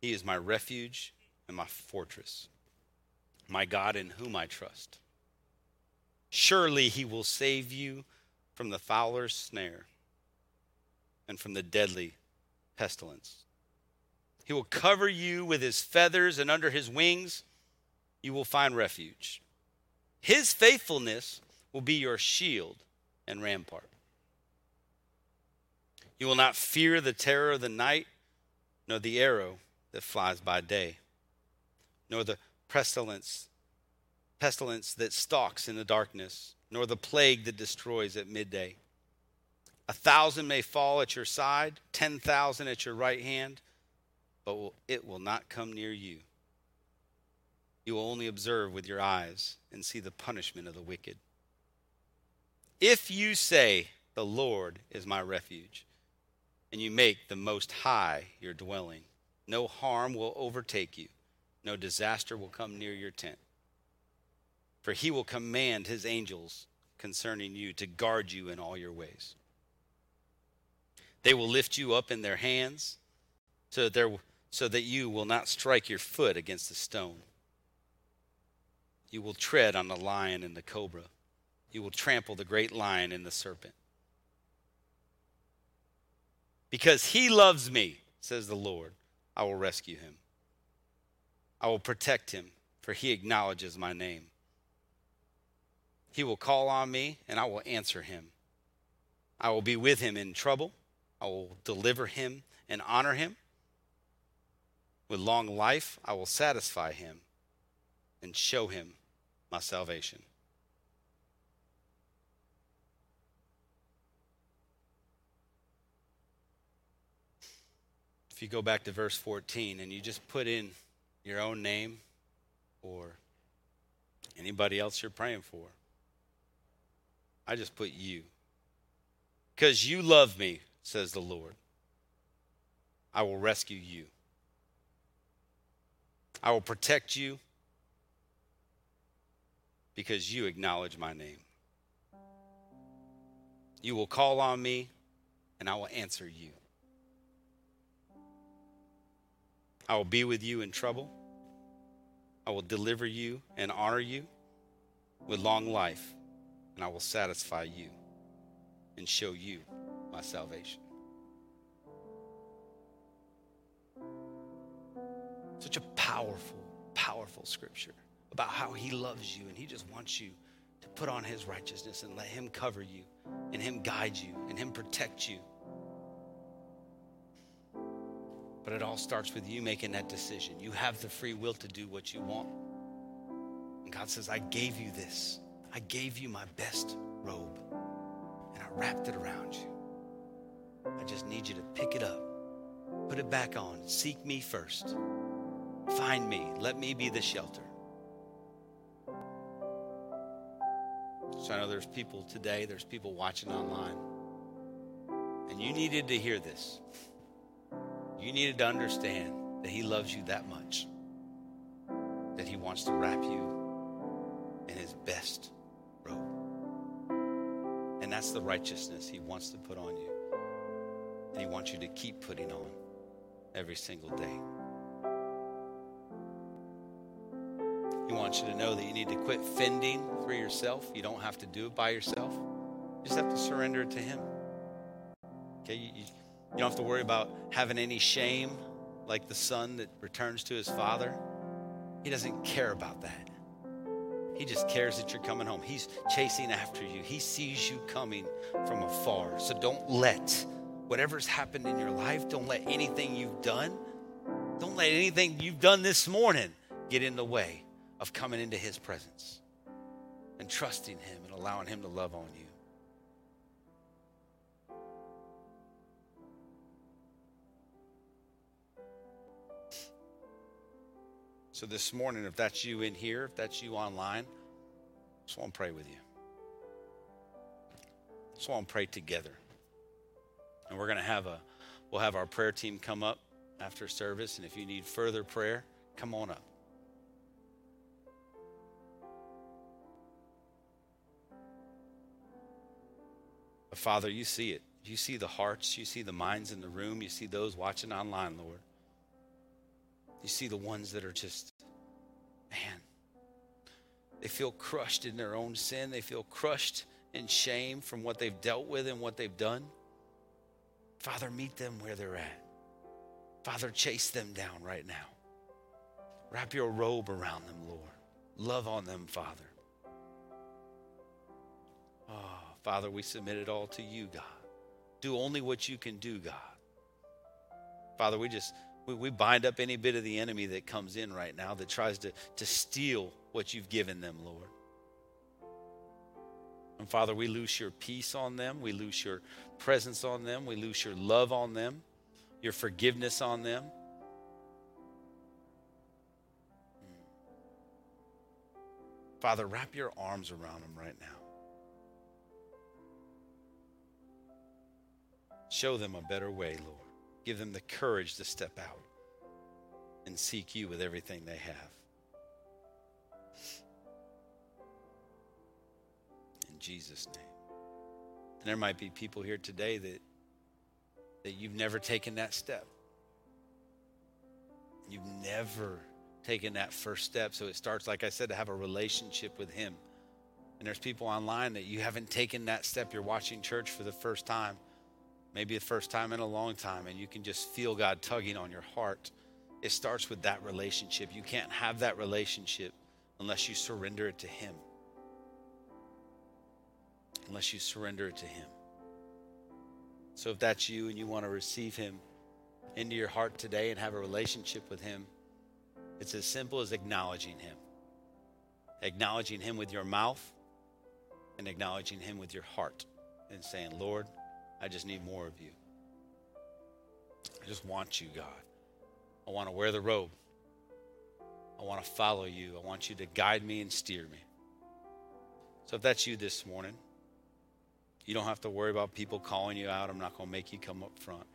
[SPEAKER 1] He is my refuge and my fortress, my God in whom I trust. Surely He will save you from the fowler's snare and from the deadly pestilence. He will cover you with His feathers, and under His wings you will find refuge. His faithfulness will be your shield and rampart. You will not fear the terror of the night, nor the arrow that flies by day, nor the pestilence, pestilence that stalks in the darkness, nor the plague that destroys at midday. A thousand may fall at your side, ten thousand at your right hand, but it will not come near you. You will only observe with your eyes and see the punishment of the wicked. If you say, The Lord is my refuge, and you make the Most High your dwelling, no harm will overtake you, no disaster will come near your tent. For he will command his angels concerning you to guard you in all your ways. They will lift you up in their hands so that, there, so that you will not strike your foot against a stone. You will tread on the lion and the cobra. You will trample the great lion and the serpent. Because he loves me, says the Lord, I will rescue him. I will protect him, for he acknowledges my name. He will call on me, and I will answer him. I will be with him in trouble. I will deliver him and honor him. With long life, I will satisfy him and show him my salvation. If you go back to verse 14 and you just put in your own name or anybody else you're praying for, I just put you. Because you love me, says the Lord. I will rescue you. I will protect you because you acknowledge my name. You will call on me, and I will answer you. I will be with you in trouble. I will deliver you and honor you with long life, and I will satisfy you and show you my salvation. Such a powerful, powerful scripture about how he loves you and he just wants you to put on his righteousness and let him cover you and him guide you and him protect you. But it all starts with you making that decision. You have the free will to do what you want. And God says, I gave you this. I gave you my best robe and I wrapped it around you. I just need you to pick it up, put it back on, seek me first, find me, let me be the shelter. So I know there's people today, there's people watching online, and you needed to hear this. You needed to understand that He loves you that much, that He wants to wrap you in His best that's the righteousness He wants to put on you. And He wants you to keep putting on every single day. He wants you to know that you need to quit fending for yourself. You don't have to do it by yourself. You just have to surrender it to Him. Okay, you, you, you don't have to worry about having any shame like the son that returns to his father. He doesn't care about that. He just cares that you're coming home. He's chasing after you. He sees you coming from afar. So don't let whatever's happened in your life, don't let anything you've done, don't let anything you've done this morning get in the way of coming into his presence and trusting him and allowing him to love on you. So this morning, if that's you in here, if that's you online, I just want to pray with you. I just want to pray together. And we're going to have a, we'll have our prayer team come up after service. And if you need further prayer, come on up. But Father, you see it. You see the hearts. You see the minds in the room. You see those watching online, Lord. You see the ones that are just, man, they feel crushed in their own sin. They feel crushed in shame from what they've dealt with and what they've done. Father, meet them where they're at. Father, chase them down right now. Wrap your robe around them, Lord. Love on them, Father. Oh, Father, we submit it all to you, God. Do only what you can do, God. Father, we just we, we bind up any bit of the enemy that comes in right now that tries to, to steal what you've given them, Lord. And Father, we loose your peace on them. We loose your presence on them. We loose your love on them, your forgiveness on them. Father, wrap your arms around them right now. Show them a better way, Lord. Give them the courage to step out and seek you with everything they have. In Jesus' name. And there might be people here today that that you've never taken that step. You've never taken that first step. So it starts, like I said, to have a relationship with Him. And there's people online that you haven't taken that step. You're watching church for the first time maybe the first time in a long time, and you can just feel God tugging on your heart. It starts with that relationship. You can't have that relationship unless you surrender it to Him. Unless you surrender it to Him. So if that's you and you want to receive Him into your heart today and have a relationship with Him, it's as simple as acknowledging Him. Acknowledging Him with your mouth and acknowledging Him with your heart and saying, Lord, I just need more of you. I just want you, God. I want to wear the robe. I want to follow you. I want you to guide me and steer me. So if that's you this morning, you don't have to worry about people calling you out. I'm not going to make you come up front.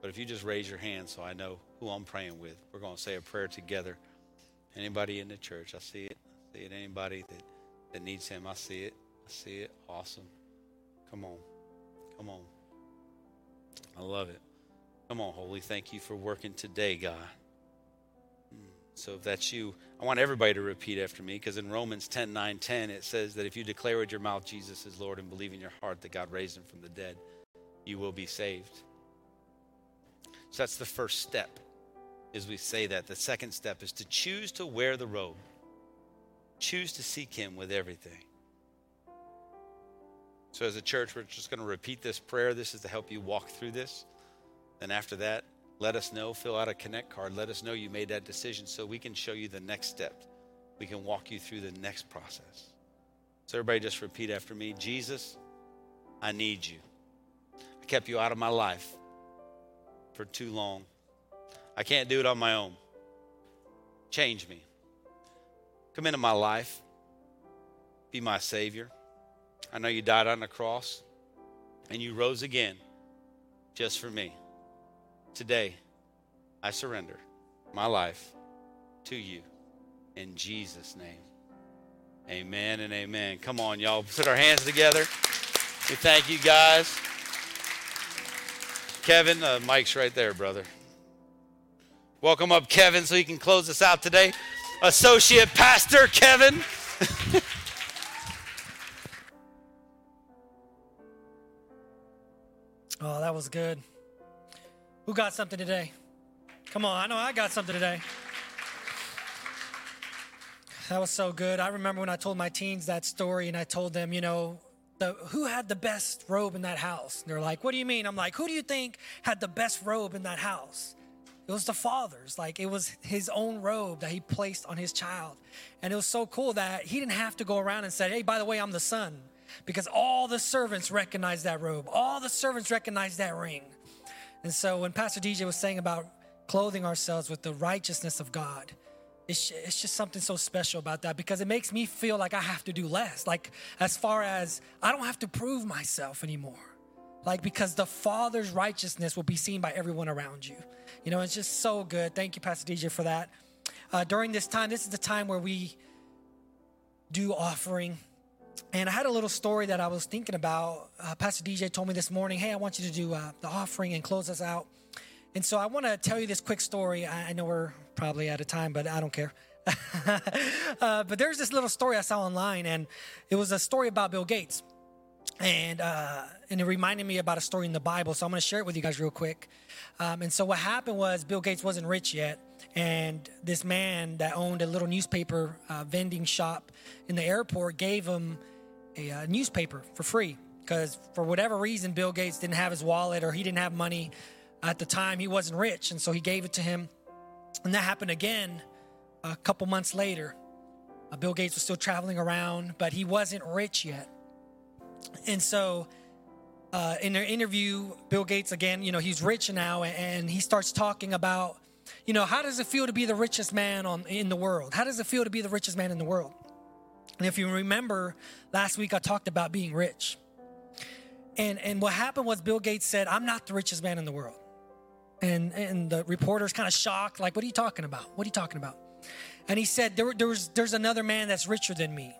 [SPEAKER 1] But if you just raise your hand so I know who I'm praying with, we're going to say a prayer together. Anybody in the church, I see it. I see it. Anybody that, that needs him, I see it. I see it. Awesome. Come on. Come on. I love it. Come on, Holy. Thank you for working today, God. Hmm. So if that's you, I want everybody to repeat after me because in Romans 10 9 10, it says that if you declare with your mouth Jesus is Lord and believe in your heart that God raised him from the dead, you will be saved. So that's the first step, as we say that. The second step is to choose to wear the robe. Choose to seek Him with everything. So, as a church, we're just going to repeat this prayer. This is to help you walk through this. Then, after that, let us know. Fill out a Connect card. Let us know you made that decision so we can show you the next step. We can walk you through the next process. So, everybody, just repeat after me Jesus, I need you. I kept you out of my life for too long. I can't do it on my own. Change me. Come into my life. Be my Savior. I know you died on the cross and you rose again just for me. Today, I surrender my life to you in Jesus' name. Amen and amen. Come on, y'all. Put our hands together. We thank you guys. Kevin, uh, Mike's right there, brother. Welcome up, Kevin, so you can close us out today. Associate Pastor Kevin.
[SPEAKER 8] Oh, that was good. Who got something today? Come on, I know I got something today. That was so good. I remember when I told my teens that story and I told them, you know, the, who had the best robe in that house? And they're like, what do you mean? I'm like, who do you think had the best robe in that house? It was the father's. Like, it was his own robe that he placed on his child. And it was so cool that he didn't have to go around and say, hey, by the way, I'm the son. Because all the servants recognized that robe, all the servants recognized that ring. And so when Pastor DJ was saying about clothing ourselves with the righteousness of God, it's, it's just something so special about that because it makes me feel like I have to do less. Like, as far as I don't have to prove myself anymore. Like, because the Father's righteousness will be seen by everyone around you. You know, it's just so good. Thank you, Pastor DJ, for that. Uh, during this time, this is the time where we do offering. And I had a little story that I was thinking about. Uh, Pastor DJ told me this morning, hey, I want you to do uh, the offering and close us out. And so I want to tell you this quick story. I, I know we're probably out of time, but I don't care. uh, but there's this little story I saw online, and it was a story about Bill Gates. And, uh, and it reminded me about a story in the Bible. So I'm going to share it with you guys real quick. Um, and so what happened was Bill Gates wasn't rich yet. And this man that owned a little newspaper uh, vending shop in the airport gave him a uh, newspaper for free because for whatever reason Bill Gates didn't have his wallet or he didn't have money at the time. He wasn't rich, and so he gave it to him. And that happened again a couple months later. Uh, Bill Gates was still traveling around, but he wasn't rich yet. And so, uh, in their interview, Bill Gates again, you know, he's rich now, and he starts talking about, you know, how does it feel to be the richest man on in the world? How does it feel to be the richest man in the world? And if you remember, last week I talked about being rich. And and what happened was Bill Gates said, "I'm not the richest man in the world." And and the reporter's kind of shocked, like, "What are you talking about? What are you talking about?" And he said, there, there was, "There's another man that's richer than me."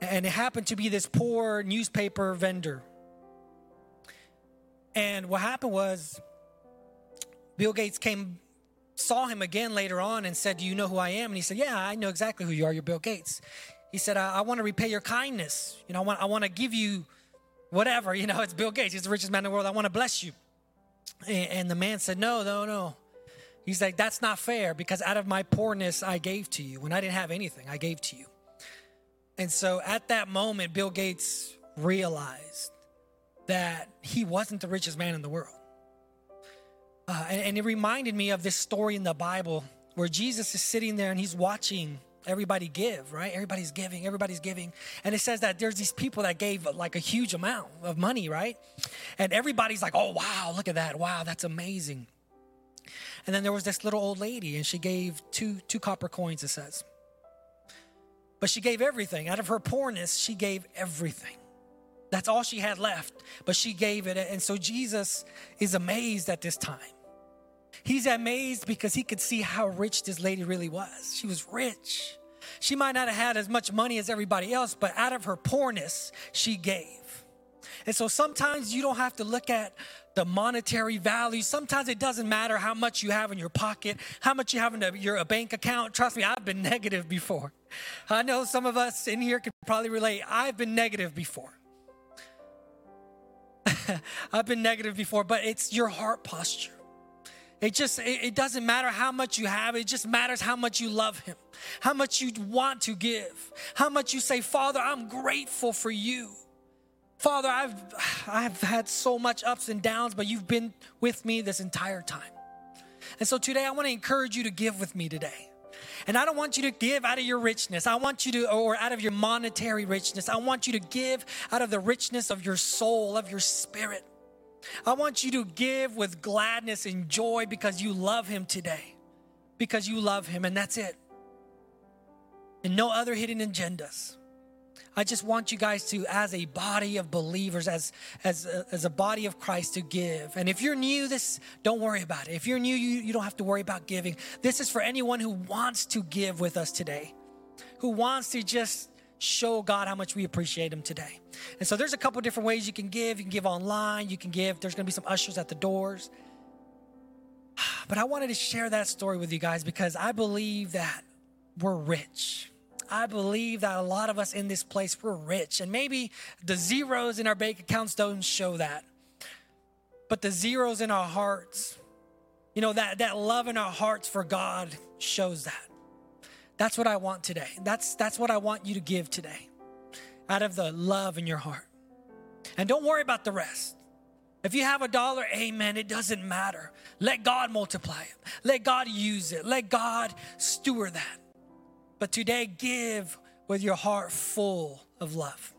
[SPEAKER 8] And it happened to be this poor newspaper vendor. And what happened was, Bill Gates came, saw him again later on, and said, "Do you know who I am?" And he said, "Yeah, I know exactly who you are. You're Bill Gates." He said, "I, I want to repay your kindness. You know, I want, I want to give you." whatever, you know, it's Bill Gates. He's the richest man in the world. I want to bless you. And, and the man said, No, no, no. He's like, That's not fair because out of my poorness, I gave to you. When I didn't have anything, I gave to you. And so at that moment, Bill Gates realized that he wasn't the richest man in the world. Uh, and, and it reminded me of this story in the Bible where Jesus is sitting there and he's watching everybody give, right? Everybody's giving, everybody's giving. And it says that there's these people that gave like a huge amount of money, right? And everybody's like, oh, wow, look at that. Wow, that's amazing. And then there was this little old lady and she gave two, two copper coins, it says. But she gave everything. Out of her poorness, she gave everything. That's all she had left, but she gave it. And so Jesus is amazed at this time. He's amazed because he could see how rich this lady really was. She was rich. She might not have had as much money as everybody else, but out of her poorness, she gave. And so sometimes you don't have to look at the monetary value. Sometimes it doesn't matter how much you have in your pocket, how much you have in your bank account. Trust me, I've been negative before. I know some of us in here can probably relate. I've been negative before. I've been negative before, but it's your heart posture. It just it, it doesn't matter how much you have. It just matters how much you love him. How much you want to give. How much you say, "Father, I'm grateful for you." Father, I've I've had so much ups and downs, but you've been with me this entire time. And so today I want to encourage you to give with me today. And I don't want you to give out of your richness. I want you to, or out of your monetary richness. I want you to give out of the richness of your soul, of your spirit. I want you to give with gladness and joy because you love Him today, because you love Him, and that's it. And no other hidden agendas. I just want you guys to, as a body of believers, as as a, as a body of Christ, to give. And if you're new, this don't worry about it. If you're new, you, you don't have to worry about giving. This is for anyone who wants to give with us today, who wants to just show God how much we appreciate Him today. And so there's a couple different ways you can give. You can give online. You can give. There's going to be some ushers at the doors. But I wanted to share that story with you guys because I believe that we're rich. I believe that a lot of us in this place, we're rich. And maybe the zeros in our bank accounts don't show that. But the zeros in our hearts, you know, that, that love in our hearts for God shows that. That's what I want today. That's, that's what I want you to give today out of the love in your heart. And don't worry about the rest. If you have a dollar, amen, it doesn't matter. Let God multiply it. Let God use it. Let God steward that. But today, give with your heart full of love.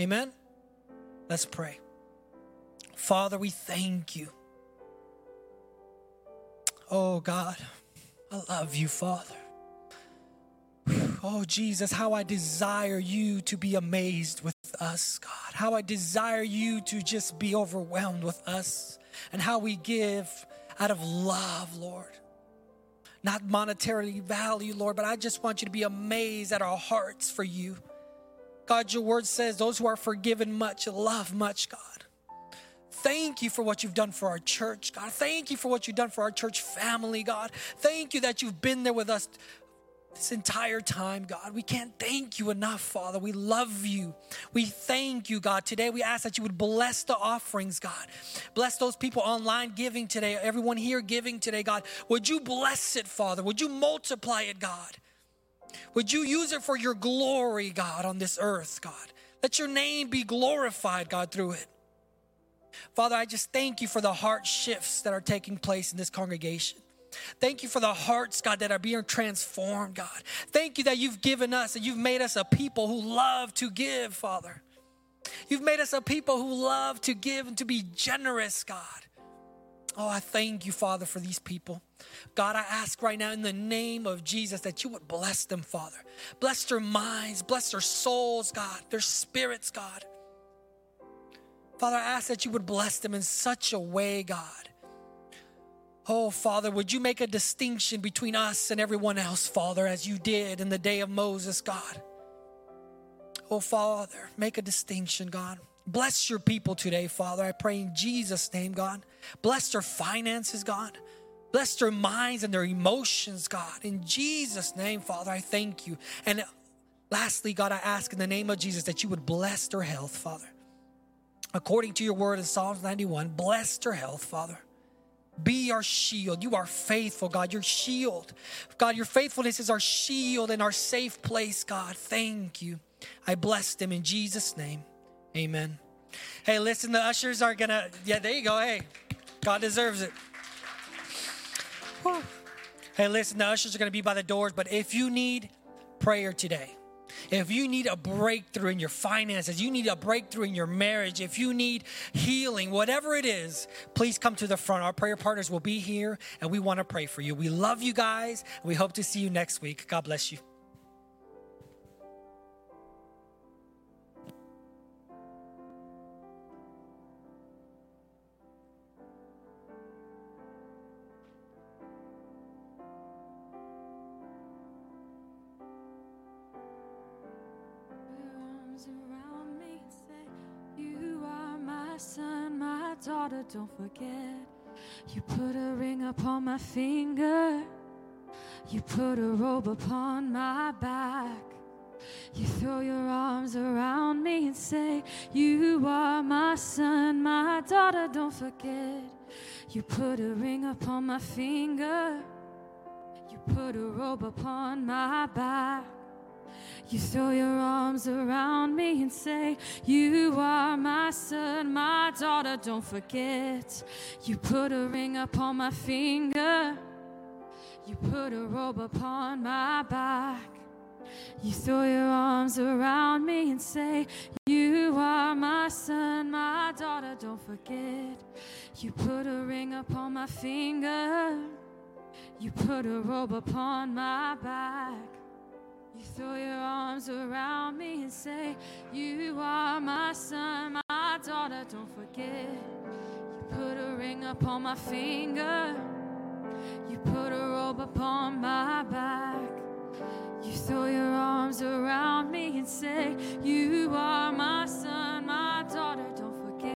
[SPEAKER 8] Amen? Let's pray. Father, we thank you. Oh, God, I love you, Father. Oh, Jesus, how I desire you to be amazed with us, God. How I desire you to just be overwhelmed with us and how we give out of love, Lord. Not monetarily value, Lord, but I just want you to be amazed at our hearts for you. God, your word says those who are forgiven much love much, God. Thank you for what you've done for our church, God. Thank you for what you've done for our church family, God. Thank you that you've been there with us this entire time, God. We can't thank you enough, Father. We love you. We thank you, God. Today we ask that you would bless the offerings, God. Bless those people online giving today, everyone here giving today, God. Would you bless it, Father? Would you multiply it, God? Would you use it for your glory, God, on this earth, God? Let your name be glorified, God, through it. Father, I just thank you for the heart shifts that are taking place in this congregation. Thank you for the hearts, God, that are being transformed, God. Thank you that you've given us and you've made us a people who love to give, Father. You've made us a people who love to give and to be generous, God. Oh, I thank you, Father, for these people. God, I ask right now in the name of Jesus that you would bless them, Father. Bless their minds, bless their souls, God, their spirits, God. Father, I ask that you would bless them in such a way, God. Oh, Father, would you make a distinction between us and everyone else, Father, as you did in the day of Moses, God? Oh, Father, make a distinction, God. Bless your people today, Father. I pray in Jesus' name, God. Bless their finances, God. Bless their minds and their emotions, God. In Jesus' name, Father, I thank you. And lastly, God, I ask in the name of Jesus that you would bless their health, Father. According to your word in Psalms 91, bless their health, Father. Be our shield. You are faithful, God. Your shield. God, your faithfulness is our shield and our safe place, God. Thank you. I bless them in Jesus' name. Amen. Hey, listen, the ushers are gonna, yeah, there you go. Hey, God deserves it. Whew. Hey, listen, the ushers are gonna be by the doors, but if you need prayer today, if you need a breakthrough in your finances, you need a breakthrough in your marriage, if you need healing, whatever it is, please come to the front. Our prayer partners will be here and we want to pray for you. We love you guys we hope to see you next week. God bless you.
[SPEAKER 3] Don't forget. You put a ring upon my finger, you put a robe upon my back. You throw your arms around me and say, You are my son, my daughter, don't forget. You put a ring upon my finger. You put a robe upon my back. You throw your arms around me and say, You are my son, my daughter, don't forget. You put a ring upon my finger. You put a robe upon my back. You throw your arms around me and say, You are my son, my daughter, don't forget. You put a ring upon my finger. You put a robe upon my back. You throw your arms around me and say, You are my son, my daughter, don't forget. You put a ring upon my finger. You put a robe upon my back. You throw your arms around me and say, You are my